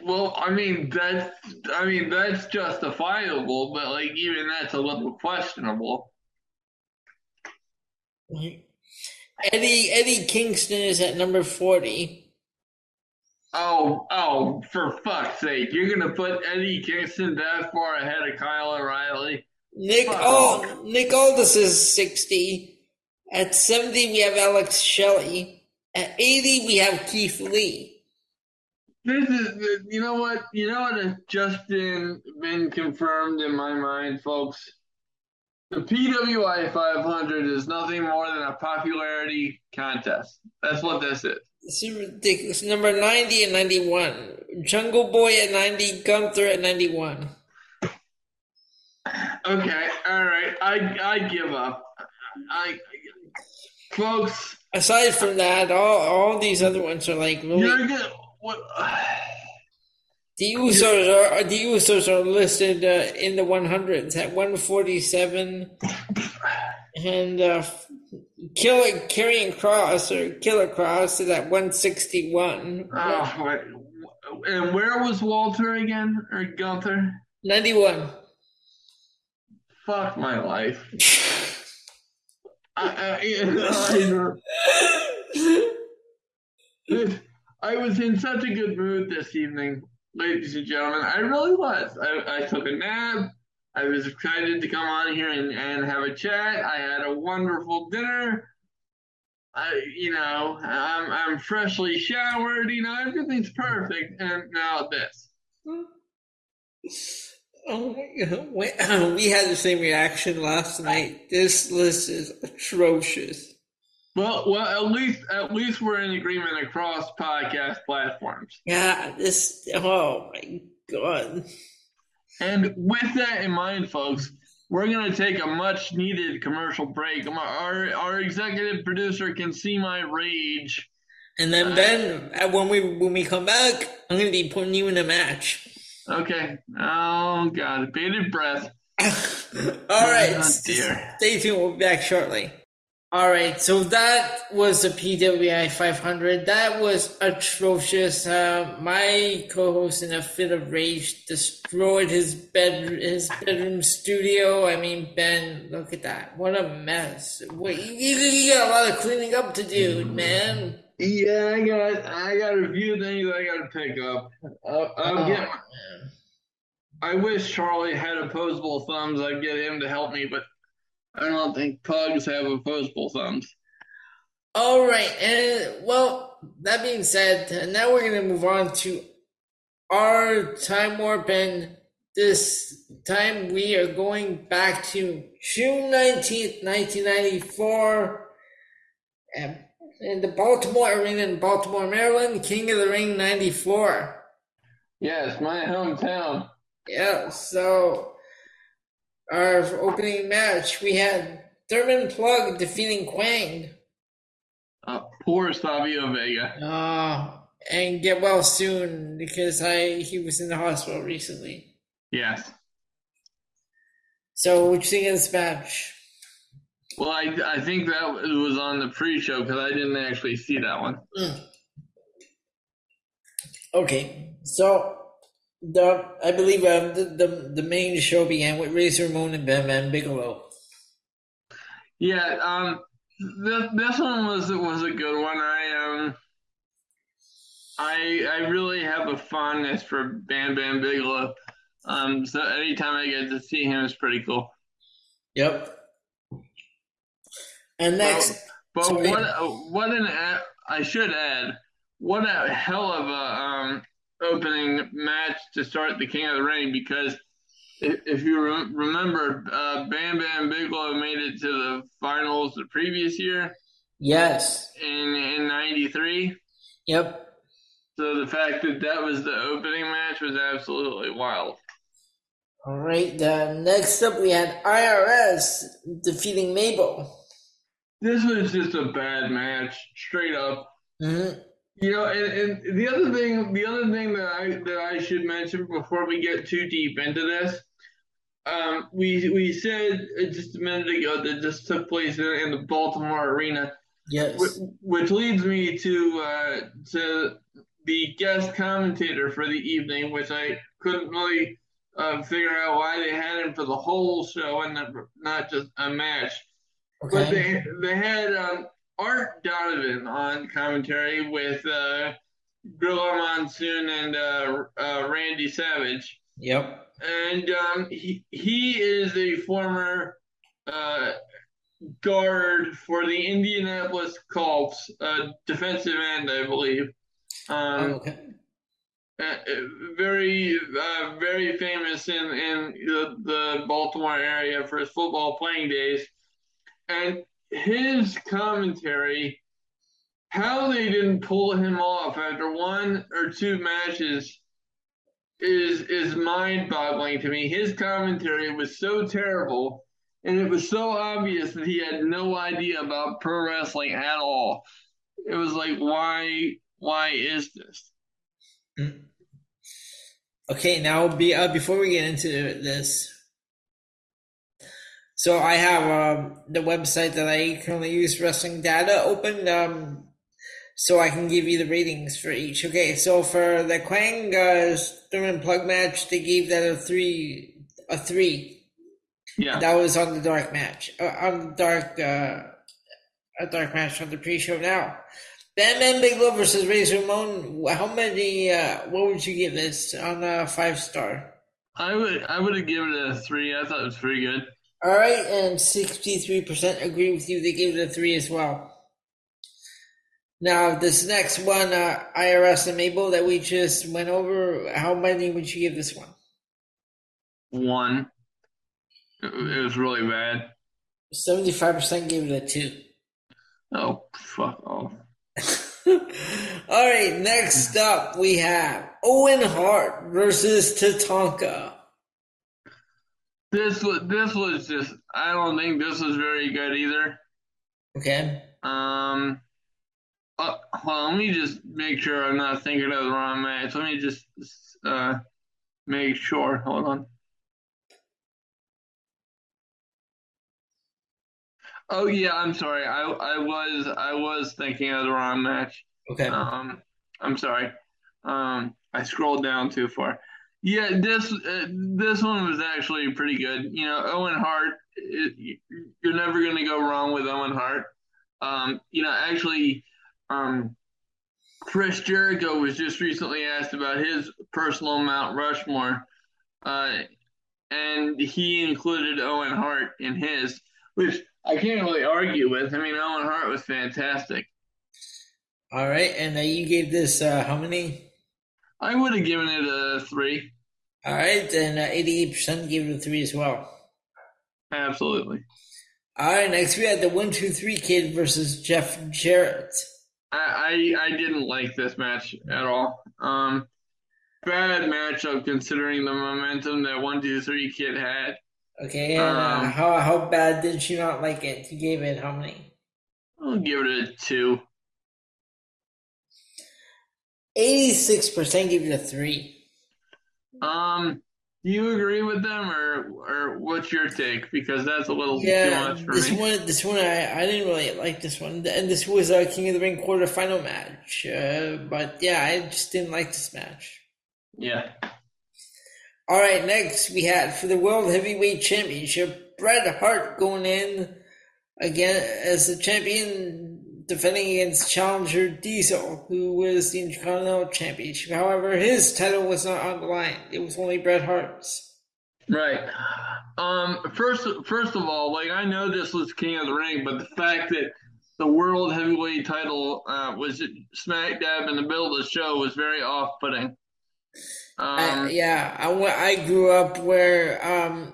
Well, I mean that's I mean that's justifiable, but like even that's a little questionable. Eddie Eddie Kingston is at number 40. Oh, oh, for fuck's sake. You're gonna put Eddie Kingston that far ahead of Kyle O'Reilly? Nick Fuck Nick Aldis is 60. At 70, we have Alex Shelley. At 80, we have Keith Lee. This is you know what you know what has just been been confirmed in my mind, folks. The PWI 500 is nothing more than a popularity contest. That's what this is. This is ridiculous. Number 90 and 91. Jungle Boy at 90, Gunther at 91. Okay, all right. I I give up. I, folks, Aside from that, all, all these other ones are like really. you're gonna what? The Usos are the Usos are listed uh, in the 100s at 147, and uh, Killer Karrion Kross or Killer Kross is at 161. Oh, wait. And where was Walter again or Gunther? 91. Fuck my life. I, I, uh, I, I was in such a good mood this evening, ladies and gentlemen. I really was. I, I took a nap. I was excited to come on here and, and have a chat. I had a wonderful dinner. I, you know, I'm I'm freshly showered. You know, everything's perfect. And now this. Hmm. Oh my God. We, we had the same reaction last night. This list is atrocious. Well, well, at least at least we're in agreement across podcast platforms. Yeah, this. Oh my God. And with that in mind, folks, we're going to take a much needed commercial break. Our, our executive producer can see my rage. And then Ben, uh, when we when we come back, I'm gonna be putting you in a match. Okay. Oh, God. Bated breath. All right, Oh, stay tuned. We'll be back shortly. All right, so that was the PWI 500. That was atrocious. Uh, my co-host, in a fit of rage, destroyed his bed, his bedroom studio. I mean, Ben, look at that! What a mess. Wait, you, you got a lot of cleaning up to do, man. Yeah, I got I got a few things I got to pick up. I'll, I'll Oh, get. man. I wish Charlie had opposable thumbs. I'd get him to help me, but I don't think pugs have opposable thumbs. All right, and well, that being said, now we're gonna move on to our time warp, and this time we are going back to June 19th, 1994. And in the Baltimore Arena in Baltimore, Maryland, King of the Ring 94. Yes, my hometown. Yeah, so our opening match, we had Thurman Plugg defeating Kwang. Uh, poor Savio Vega. Uh, and get well soon because I he was in the hospital recently. Yes. So, what you think of this match? Well, I, I think that was on the pre-show because I didn't actually see that one. Mm. Okay, so the I believe uh, the, the the main show began with Razor Ramon and Bam Bam Bigelow. Yeah, um, this this one was was a good one. I um, I I really have a fondness for Bam Bam Bigelow. Um, so anytime I get to see him, it's pretty cool. Yep. And next, but, but what what an I should add, what a hell of a um, opening match to start the King of the Ring because if, if you re- remember, uh, Bam Bam Bigelow made it to the finals the previous year. Yes. In in '93. Yep. So the fact that that was the opening match was absolutely wild. All right. Uh, next up, we had IRS defeating Mabel. This was just a bad match, straight up. Mm-hmm. You know, and, and the other thing, the other thing that I that I should mention before we get too deep into this, um, we we said just a minute ago that this took place in, in the Baltimore arena. Yes. Which, which leads me to uh, to the guest commentator for the evening, which I couldn't really uh, figure out why they had him for the whole show and not just a match. Okay. But they they had um, Art Donovan on commentary with uh, Gorilla Monsoon and uh, uh, Randy Savage. Yep. And um, he he is a former uh, guard for the Indianapolis Colts, uh, defensive end, I believe. Um, oh, okay. Uh, very, uh, very famous in in the, the Baltimore area for his football playing days, and his commentary, how they didn't pull him off after one or two matches is is mind boggling to me. His commentary was so terrible and it was so obvious that he had no idea about pro wrestling at all. It was like why why is this? Mm. Okay, now be uh, before we get into this, so I have um, the website that I currently use, Wrestling Data, open, um, so I can give you the ratings for each. Okay, so for the Kwang uh, Thurman Plugg match, they gave that a three, a three. Yeah, that was on the dark match, uh, on the dark, uh, a dark match on the pre-show. Now, Bam Bam Bigelow versus Razor Ramon. How many? Uh, what would you give this on a five star? I would, I would have given it a three. I thought it was pretty good. All right, and 63% agree with you. They gave it a 3 as well. Now, this next one, uh, IRS and Mabel, that we just went over, how many would you give this one? One. It was really bad. 75% gave it a 2. Oh, fuck off. All right, next up we have Owen Hart versus Tatanka. This was this was just I don't think this was very good either. Okay. Um. Uh, well, let me just make sure I'm not thinking of the wrong match. Let me just uh make sure. Hold on. Oh yeah, I'm sorry. I I was I was thinking of the wrong match. Okay. Um, I'm sorry. Um, I scrolled down too far. Yeah, this uh, this one was actually pretty good. You know, Owen Hart. It, you're never going to go wrong with Owen Hart. Um, you know, actually, um, Chris Jericho was just recently asked about his personal Mount Rushmore, uh, and he included Owen Hart in his, which I can't really argue with. I mean, Owen Hart was fantastic. All right, and uh, you gave this uh, how many? I would have given it a three. All right, then uh, eighty-eight percent gave it a three as well. Absolutely. All right, next we had the one two three kid versus Jeff Jarrett. I, I I didn't like this match at all. Um, bad matchup considering the momentum that one two three kid had. Okay, and uh, Um, how how bad did you not like it? You gave it how many? I'll give it a two. Eighty-six percent give it a three. Um, do you agree with them, or or what's your take? Because that's a little too Yeah, much for this me. one, this one, I, I didn't really like this one, and this was a King of the Ring quarterfinal match. Uh, but yeah, I just didn't like this match. Yeah. All right, next we had for the World Heavyweight Championship, Bret Hart going in again as the champion, defending against challenger Diesel, who was the Intercontinental Championship. However, his title was not on the line; it was only Bret Hart's. Right. Um. First, first of all, like I know this was King of the Ring, but the fact that the world heavyweight title uh, was smack dab in the middle of the show was very off-putting. I, Um, yeah, I, I grew up where um,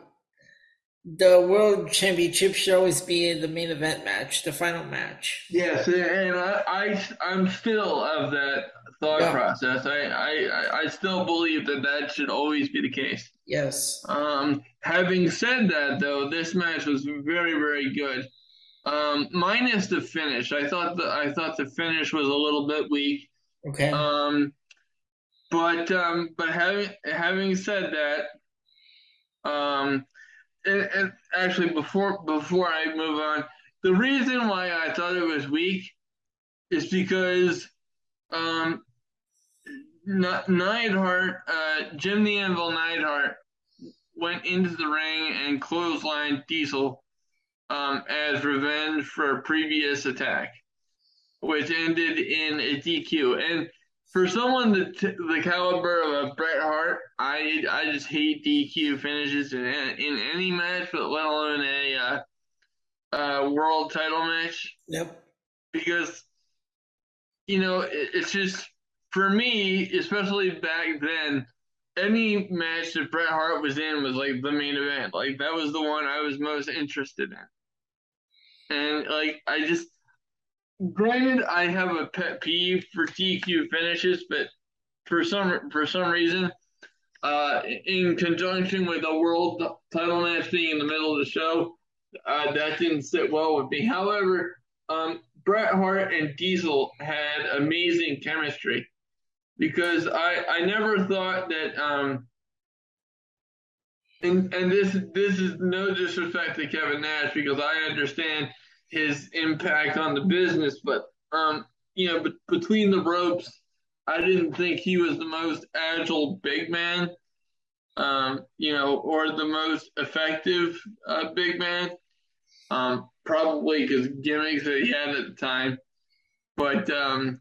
the World Championship should always be the main event match, the final match. Yes, and I, I I'm still of that thought Yeah. process. I, I I still believe that that should always be the case. Yes. Um, having said that, though, this match was very, very good. Um, minus the finish, I thought the I thought the finish was a little bit weak. Okay. Um, but um, but having having said that, um, and, and actually before before I move on, the reason why I thought it was weak is because um, Neidhart, uh, Jim the Anvil Neidhart, went into the ring and clotheslined Diesel um, as revenge for a previous attack, which ended in a DQ. And for someone the, the caliber of Bret Hart, I I just hate DQ finishes in in any match, but let alone a uh, uh, world title match Yep. because you know it, it's just for me, especially back then. Any match that Bret Hart was in was like the main event. Like that was the one I was most interested in. And like I just granted I have a pet peeve for DQ finishes, but for some for some reason, uh, in conjunction with a world title match being in the middle of the show, uh, that didn't sit well with me. However, um, Bret Hart and Diesel had amazing chemistry because I I never thought that um and and this this is no disrespect to Kevin Nash because I understand his impact on the business, but um you know, between the ropes, I didn't think he was the most agile big man, um, you know, or the most effective uh, big man. Um, probably because gimmicks that he had at the time, but um,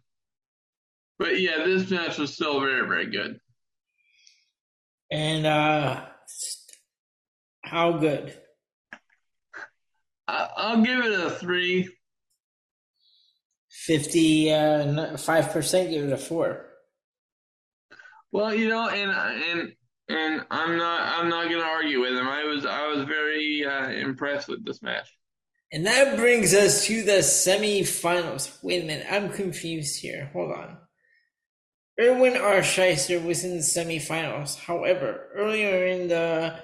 but yeah, this match was still very very good. And uh, how good? I, I'll give it a three. Fifty-five percent give it a four. Well, you know, and and and I'm not I'm not gonna argue with him. I was I was very uh, impressed with this match. And that brings us to the semifinals. Wait a minute, I'm confused here. Hold on. Irwin R. Schyster was in the semifinals. However, earlier in the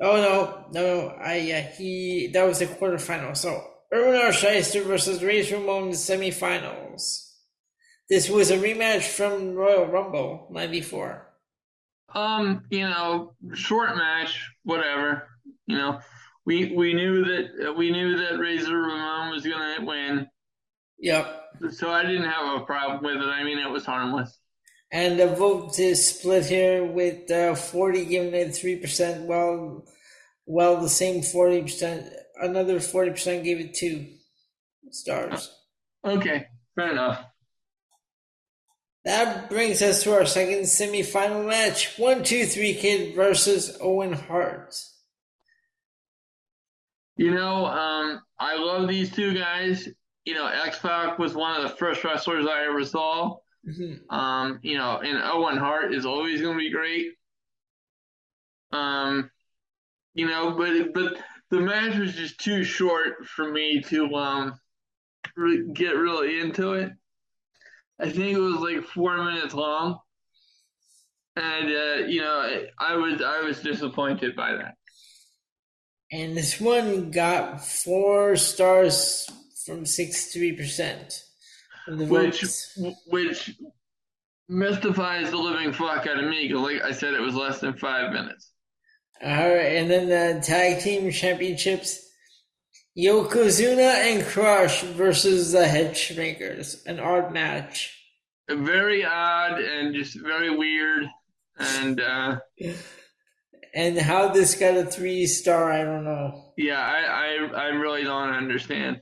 oh no, no, I yeah, he that was the quarterfinal. So Irwin R. Schyster versus Razor Ramon in the semifinals. This was a rematch from Royal Rumble '94. Um, you know, short match, whatever. You know, we we knew that we knew that Razor Ramon was gonna win, Yep. so I didn't have a problem with it. I mean, it was harmless. And the vote is split here with uh, 40 giving it 3%, while, while the same 40%, another 40% gave it two stars. Okay, fair enough. That brings us to our second semifinal match 1 2 3 Kid versus Owen Hart. You know, um, I love these two guys. You know, X Pac was one of the first wrestlers I ever saw. Mm-hmm. Um, you know, and Owen Hart is always going to be great. Um, you know, but but the match was just too short for me to um re- get really into it. I think it was like four minutes long, and uh, you know, I was I was disappointed by that. And this one got four stars from sixty-three percent which which mystifies the living fuck out of me because, like I said, it was less than five minutes. All right, and then the tag team championships: Yokozuna and Crush versus the Headshrinkers. An odd match. Very odd and just very weird, and uh, and how this got a three star, I don't know. Yeah, I I, I really don't understand.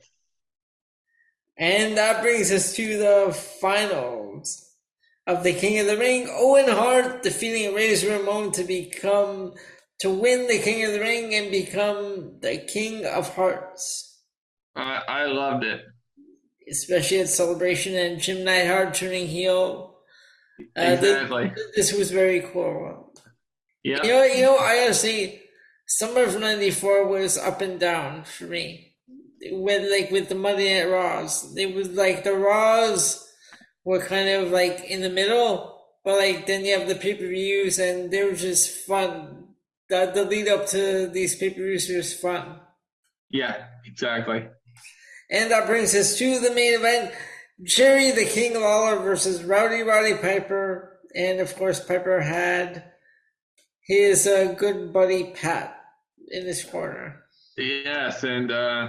And that brings us to the finals of the King of the Ring. Owen Hart defeating Razor Ramon to become to win the King of the Ring and become the King of Hearts. I, I loved it, especially at Celebration and Jim Neidhart turning heel. Uh, exactly. This, this was very cool. Yeah. You know, you know, I honestly, Summer of '94 was up and down for me with like with the Monday Night Raws. It was like the Raws were kind of like in the middle, but like then you have the pay per views, and they were just fun. The, the lead up to these pay per views was fun. Yeah, exactly. And that brings us to the main event: Jerry the King of Lawler versus Rowdy Roddy Piper, and of course Piper had his uh, good buddy Pat in his corner. Yes, and uh,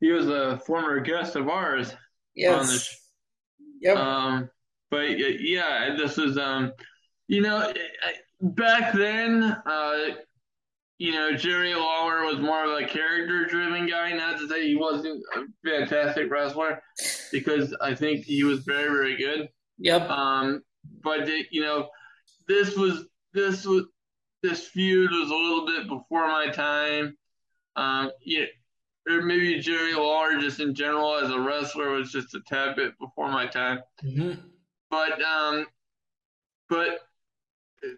he was a former guest of ours yes. on the show. Yep. Um, but yeah, this was um, you know, back then, uh, you know, Jerry Lawler was more of a character-driven guy. Not to say he wasn't a fantastic wrestler, because I think he was very, very good. Yep. Um, but you know, this was this was this feud was a little bit before my time. Um, you or maybe Jerry Lawler just in general as a wrestler was just a tad bit before my time. Mm-hmm. But um, but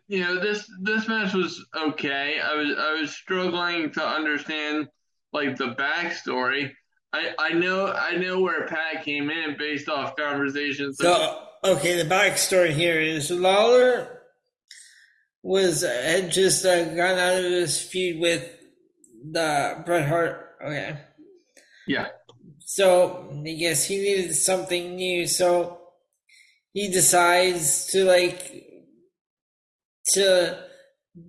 you know this this match was okay. I was I was struggling to understand like the backstory. I, I know I know where Pat came in based off conversations. So okay, the backstory here is Lawler was had just uh, gone out of his feud with the Bret Hart Okay. Yeah. So I guess he needed something new, so he decides to like to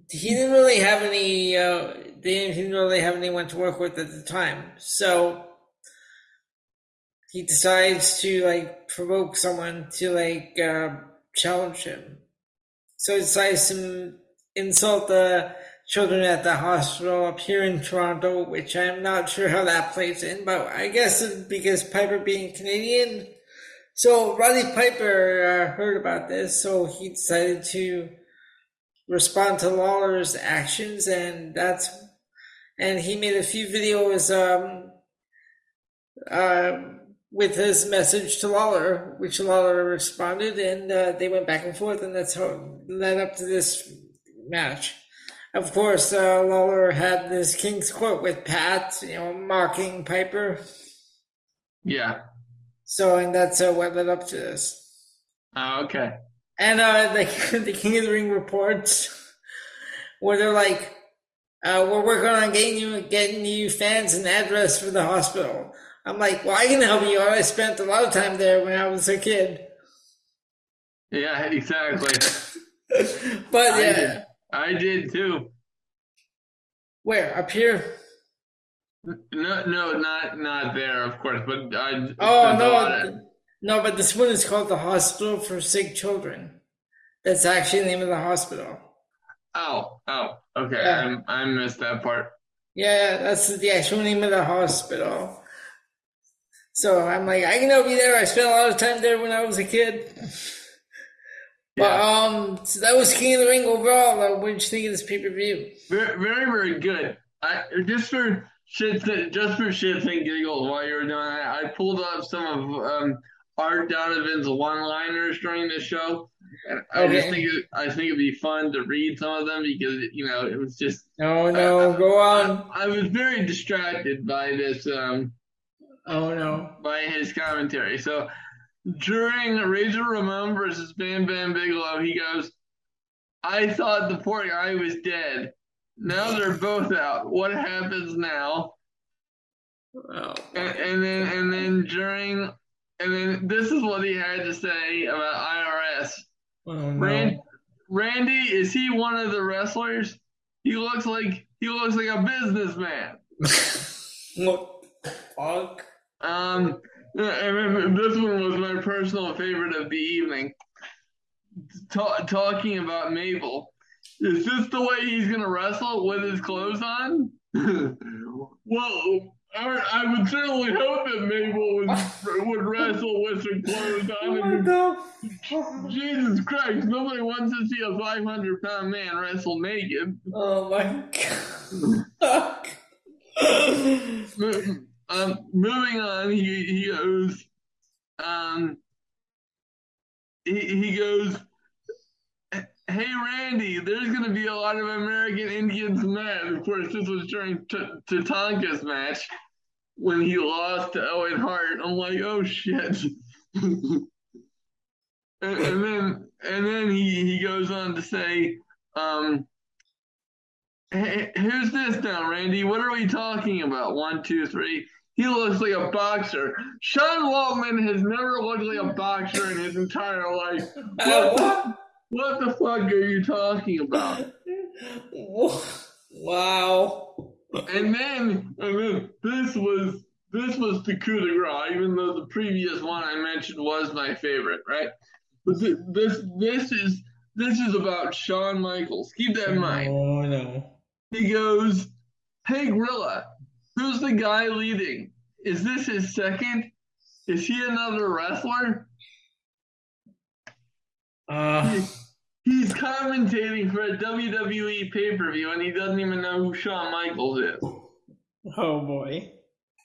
he didn't really have any uh they didn't really have anyone to work with at the time. So he decides to like provoke someone to like uh, challenge him. So he decides to insult the children at the hospital up here in Toronto, which I'm not sure how that plays in, but I guess it's because Piper being Canadian. So Roddy Piper uh, heard about this, so he decided to respond to Lawler's actions, and that's and he made a few videos um, uh, with his message to Lawler, which Lawler responded, and uh, they went back and forth, and that's how it led up to this match of course, uh, Lawler had this King's Court with Pat, you know, mocking Piper. Yeah. So, and that's uh, what led up to this. Oh, okay. And uh, the, the King of the Ring reports where they're like, uh, we're working on getting you, getting you fans an address for the hospital. I'm like, well, I can help you out. I spent a lot of time there when I was a kid. Yeah, exactly. but yeah. I did too. Where up here? No, no, not not there, of course. But I. Oh no, no! But this one is called the Hospital for Sick Children. That's actually the name of the hospital. Oh, oh, okay. Yeah. I, I missed that part. Yeah, that's the actual name of the hospital. So I'm like, I can help you there. I spent a lot of time there when I was a kid. But um, so that was King of the Ring overall. What did you think of this pay per view? Very, very, very good. I just for just for shits and giggles while you were doing that, I pulled up some of um, Art Donovan's one-liners during the show. And I Okay. just think it, I think it'd be fun to read some of them because you know it was just Oh no, go on. I was very distracted by this um Oh no. by his commentary. So during Razor Ramon versus Bam Bam Bigelow, he goes, "I thought the poor guy was dead. Now they're both out. What happens now?" Oh, And, and then and then during and then this is what he had to say about IRS. oh no. Rand, Randy, is he one of the wrestlers? He looks like he looks like a businessman. what the fuck? Um, and then this one was my personal favorite of the evening. Ta- talking about Mabel. Is this the way he's gonna wrestle with his clothes on? well, I, I would certainly hope that Mabel would, would wrestle with her clothes on. What the fuck? Jesus Christ, nobody wants to see a 500 pound man wrestle naked. Oh my god. um, moving on, he, he goes, um, he, he goes, Hey Randy, there's going to be a lot of American Indians mad. Of course, this was during Tatanka's match when he lost to Owen Hart. I'm like, oh shit. and, and then and then he, he goes on to say, um, hey, here's this now, Randy. What are we talking about? One, two, three. He looks like a boxer. Sean Waltman has never looked like a boxer in his entire life. What? What the fuck are you talking about? Wow. And then, and then this was this was the coup de grace, even though the previous one I mentioned was my favorite, right? But th- this this is this is about Shawn Michaels. Keep that in mind. Oh no. He goes, "Hey Gorilla, who's the guy leading? Is this his second? Is he another wrestler? Uh, He's commentating for a WWE pay per view, and he doesn't even know who Shawn Michaels is. oh boy.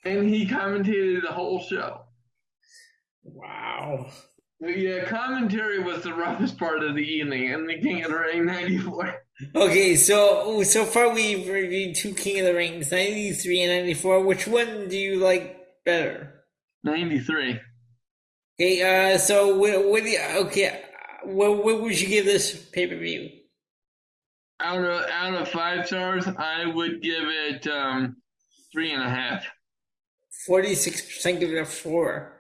And he commentated the whole show. Wow. Yeah, commentary was the roughest part of the evening, and the King of the Ring '94. Okay, so so far we've reviewed two King of the Rings, 93 and 94. Which one do you like better? '93. Okay, uh, so what, what do you, okay, what, what would you give this pay per view? Out of out of five stars, I would give it um, three and a half. 46% give it a four.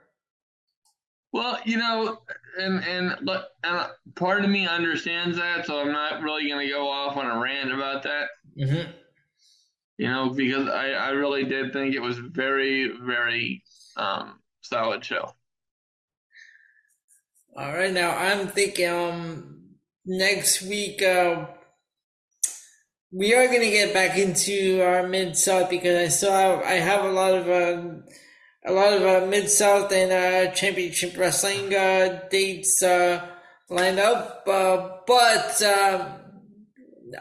Well, you know, and and look, and part of me understands that, so I'm not really going to go off on a rant about that. Mm-hmm. You know, because I I really did think it was very very um, solid show. All right, now I'm thinking um next week uh we are gonna get back into our mid south because I still have I have a lot of uh, a lot of uh, mid south and uh, championship wrestling uh, dates uh, lined up, uh, but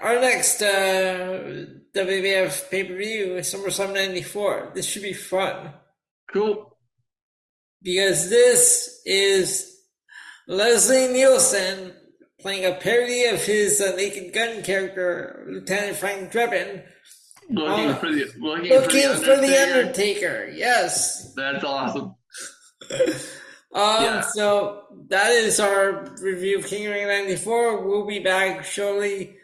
our next uh, WWF pay per view is SummerSlam '94. This should be fun Cool. because this is Leslie Nielsen playing a parody of his uh, Naked Gun character, Lieutenant Frank Drebin, Looking Uh, for the looking, looking for the Undertaker. Undertaker. Yes. That's awesome. Um, Yeah. so that is our review of King of Ring 94. We'll be back shortly.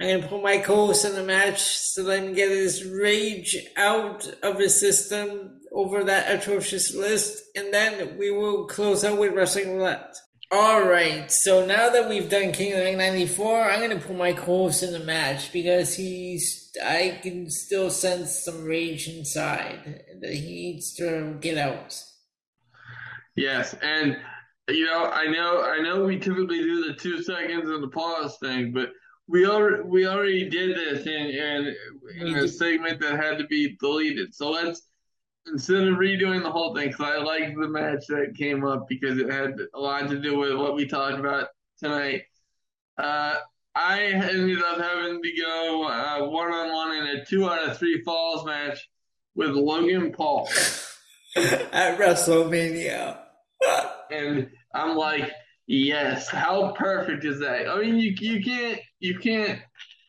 I'm to put my co-host in the match so let him get his rage out of his system over that atrocious list. And then we will close out with Wrestling Roulette. Alright, so now that we've done King of the Ring 94, I'm going to put my co-host in the match because he's, I can still sense some rage inside that he needs to get out. Yes, and you know, I know, I know, we typically do the two seconds and the pause thing, but we already we already did this in in, in a segment that had to be deleted. So let's instead of redoing the whole thing, because I liked the match that came up because it had a lot to do with what we talked about tonight. Uh, I ended up having to go one on one in a two out of three falls match with Logan Paul. at WrestleMania. and I'm like, yes, how perfect is that? I mean, you you can't you can't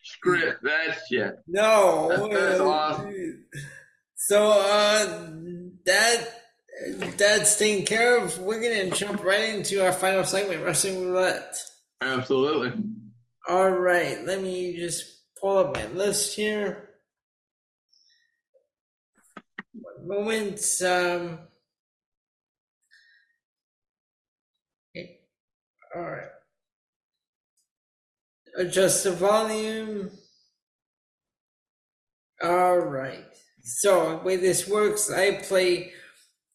script that shit. No, That's- that's awesome. So uh, that that's taken care of. We're gonna jump right into our final segment, wrestling roulette. Absolutely. All right, let me just pull up my list here. One moment. Um, okay, all right. Adjust the volume. All right. So the way this works, I play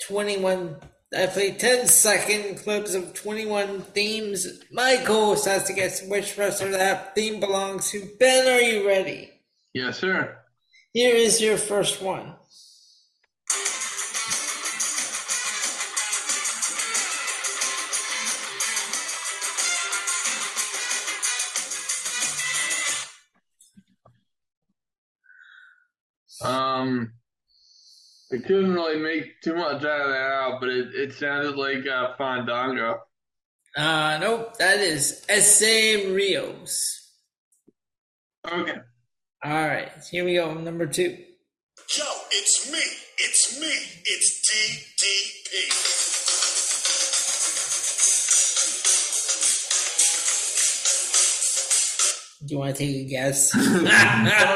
twenty-one. I play 10 second clips of 21 themes. My co-host has to guess which wrestler that theme belongs to. Ben, are you ready? Yes, sir. Here is your first one. Um, I couldn't really make too much out of that out, but it, it sounded like uh, Fandango. Uh, nope, that is S.A. Rios. Okay. All right, here we go. Number two. Yo, it's me. It's me. It's DDP. Do you want to take a guess? oh,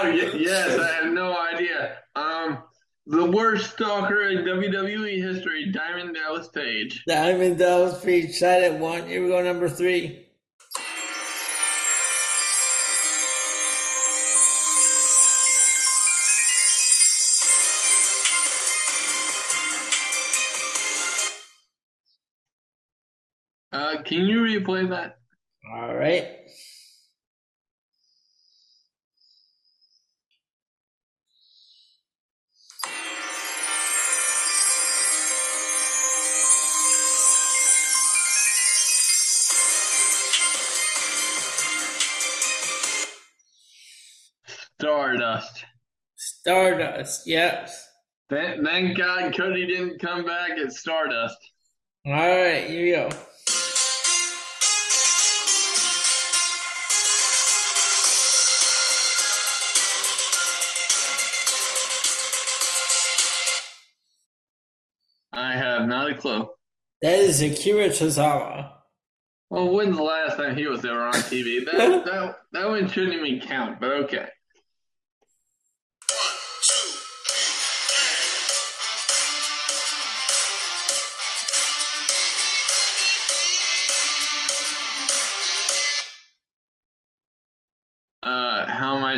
y- yes, I have no idea. Um, the worst stalker in WWE history, Diamond Dallas Page. Diamond Dallas Page side at one. Here we go, number three. Uh, can you replay that? All right. Stardust. Yes. Thank, thank God Cody didn't come back at Stardust. All right, here we go. I have not a clue. That is Akira Tozawa. Well, when's the last time he was ever on TV? That, that, that one shouldn't even count, but okay.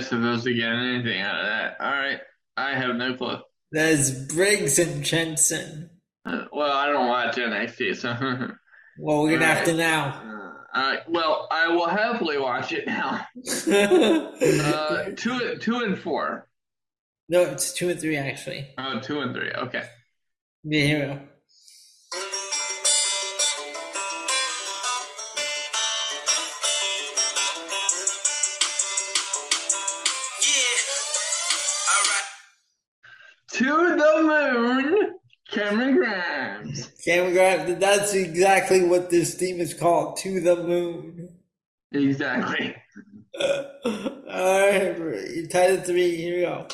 Supposed to get anything out of that? All right, I have no clue. There's Briggs and Jensen. Uh, well, I don't watch NXT, so. Well, we're gonna have to now. uh, well, I will happily watch it now. Uh, two, two and four. no, it's two and three actually. Oh, two and three. Okay. Yeah, here Cameron Grimes. Cameron Grimes. That's exactly what this theme is called. To the moon. Exactly. All right, you're tied at three. Here we go.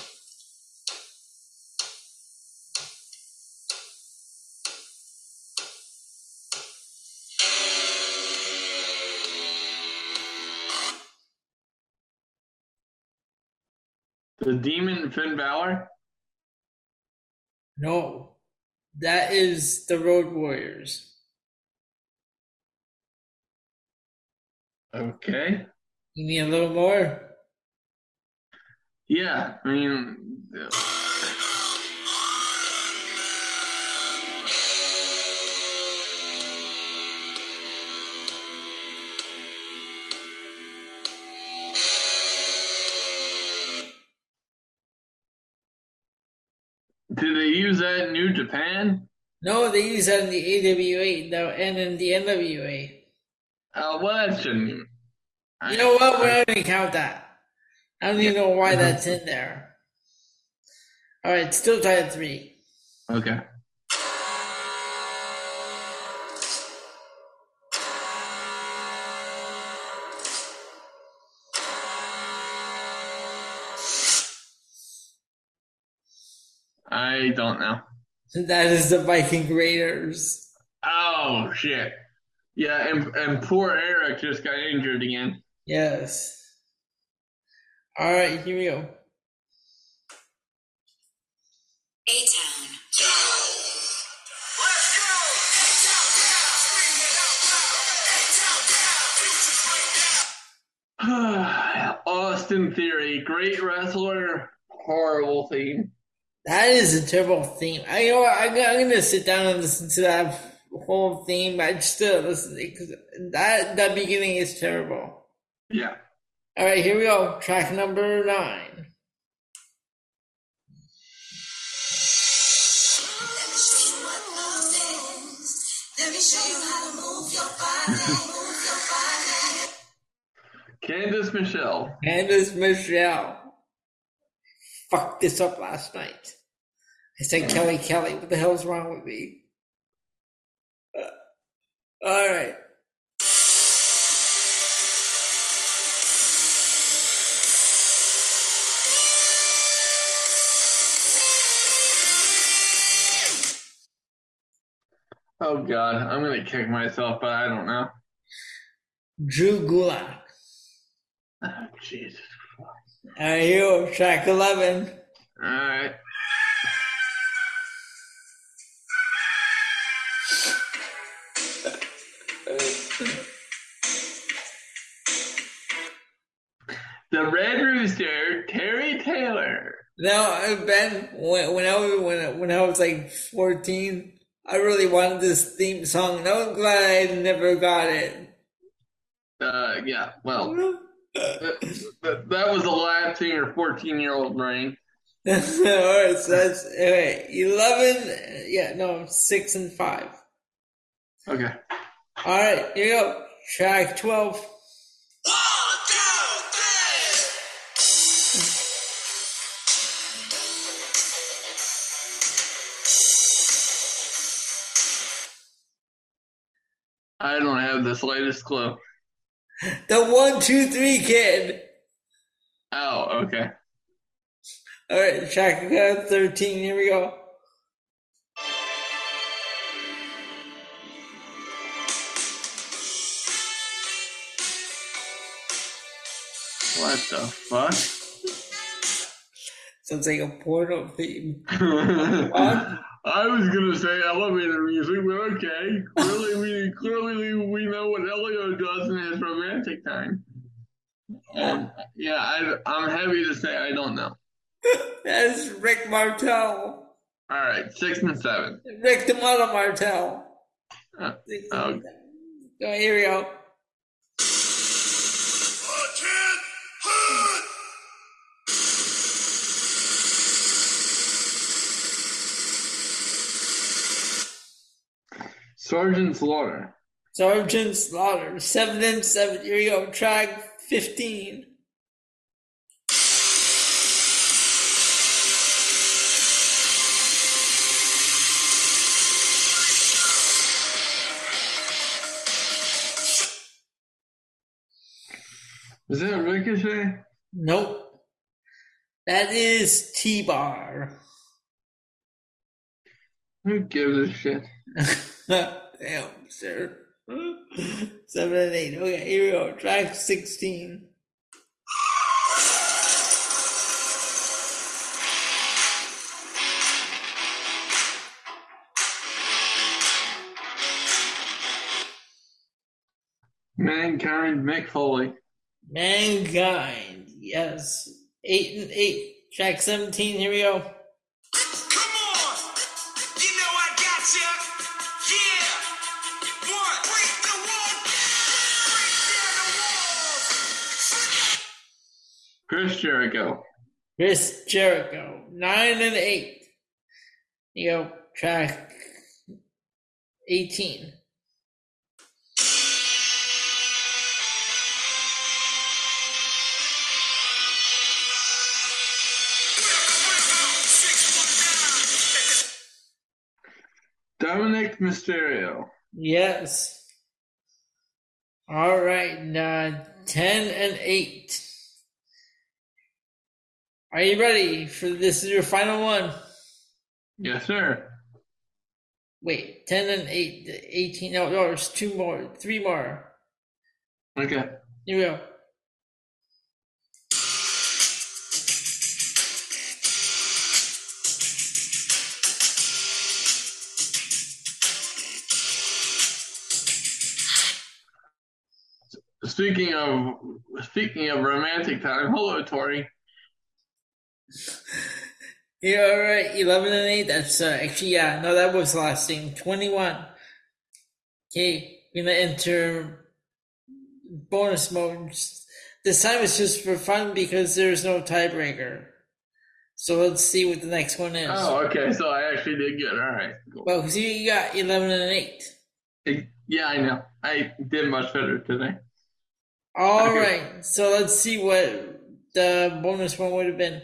The Demon Finn Balor. No, that is the Road Warriors. Okay. You need a little more? Yeah, I mean, did they use that in New Japan? No, they use that in the AWA no, and in the NWA. Uh, well, that shouldn't. even- You know what? We're not gonna count that. I don't even know why that's in there. All right, still tied three. Okay. I don't know. That is the Viking Raiders. Oh shit. Yeah, and and poor Erik just got injured again. Yes. All right, here we go. A Town. Austin Theory, great wrestler, horrible theme. That is a terrible theme. I you know what, I'm, I'm gonna sit down and listen to that whole theme. I just still listen because that that beginning is terrible. Yeah. All right, here we go. Track number nine. Let me show you what love is. Let me show you how to move your body, move your body. Candice Michelle. Candice Michelle. Fucked this up last night. I said Kelly Kelly. What the hell's wrong with me? Uh, all right. Oh god, I'm gonna kick myself, but I don't know. Drew Gulak. Oh Jesus. All right, you track 11. Alright. The Red Rooster, Terry Taylor. Now, uh, Ben, when, when I was when, when I was like 14, I really wanted this theme song, and I'm glad I never got it. Uh, yeah, well, that, that, that was a lapsing your 14 year old brain. All right, so that's okay, 11. uh, Yeah, no, 6 and 5. Okay. All right, here you go. Track 12. One, two, three. I don't have the slightest clue. The one, two, three kid. Oh, okay. All right, track uh, 13. Here we go. What the fuck? Sounds like a porno theme. I was gonna say elevator music, but okay. Clearly, we clearly we know what Elio does in his romantic time. And yeah, I, I'm happy to say I don't know. That's Rick Martel. All right, six and seven. Rick the Model Martel. Uh, So oh. here we go. Sergeant Slaughter. Sergeant Slaughter. Seven and seven. Here we go. Track 15. Is that Ricochet? Nope. That is T Bar. Who gives a shit? Damn, sir. Seven and eight. Okay, here we go. Track 16. Mankind Mick Foley. Mankind. Yes. Eight and eight. Track 17. Here we go. Chris Jericho. Chris Jericho. Nine and eight. You go. Track 18. Dominik Mysterio. Yes. All right. Uh, 10 and 8. Are you ready for this? Is your final one? Yes, sir. Wait, 10 and 8, 18. No, no, there's two more, three more. Okay. Here we go. Speaking of speaking of romantic time, hello Tori. Yeah, all right, 11 and 8. That's uh, actually, yeah, no, that was last thing. 21. Okay, we're gonna enter bonus mode. This time it's just for fun because there's no tiebreaker. So let's see what the next one is. Oh, okay. So I actually did good. All right. Cool. Well, because you got 11 and 8. Yeah, I know. I did much better today. All Okay. right, so let's see what the bonus one would have been.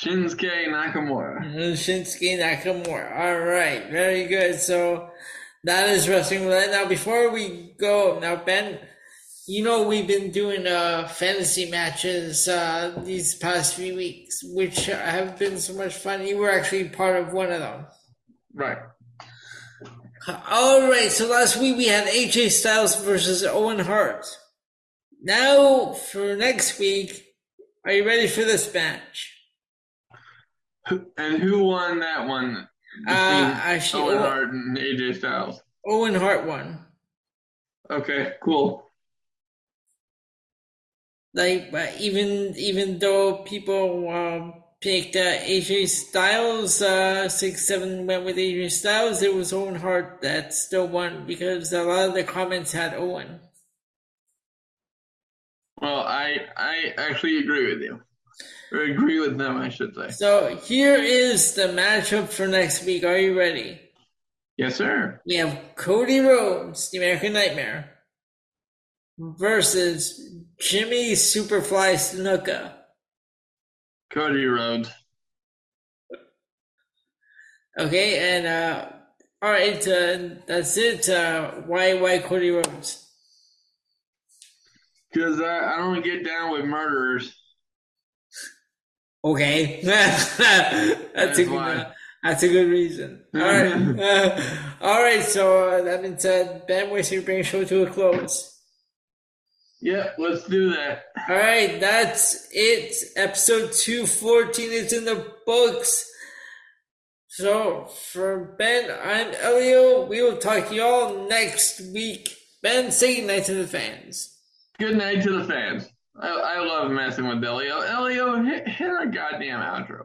Shinsuke Nakamura. Shinsuke Nakamura. All right, very good. So that is wrestling roulette. Now, before we go, now Ben, you know we've been doing uh fantasy matches uh these past few weeks, which have been so much fun. You were actually part of one of them. Right. All right, so last week we had AJ Styles versus Owen Hart. Now for next week, are you ready for this match? And who won that one? Between Uh, actually, Owen Owen- Hart and AJ Styles. Owen Hart won. Okay, cool. Like, but even even though people um, picked uh, AJ Styles, uh, six seven went with AJ Styles, it was Owen Hart that still won because a lot of the comments had Owen. Well, I I actually agree with you. Or agree with them, I should say. So here is the matchup for next week. Are you ready? Yes, sir. We have Cody Rhodes, the American Nightmare, versus Jimmy Superfly Snuka. Cody Rhodes. Okay, and uh, all right, uh, that's it. Uh, why, why Cody Rhodes? Because I, I don't get down with murderers. Okay, that's, a good. why. That's a good reason. All right, uh, all right. So uh, that being said, Ben, we should bring the show to a close. Yeah, let's do that. All right, that's it. Episode 214 is in the books. So, for Ben, I'm Elio. We will talk to y'all next week. Ben, say goodnight to the fans. Good night to the fans. I, I love messing with Elio. Elio, hit, hit a goddamn outro.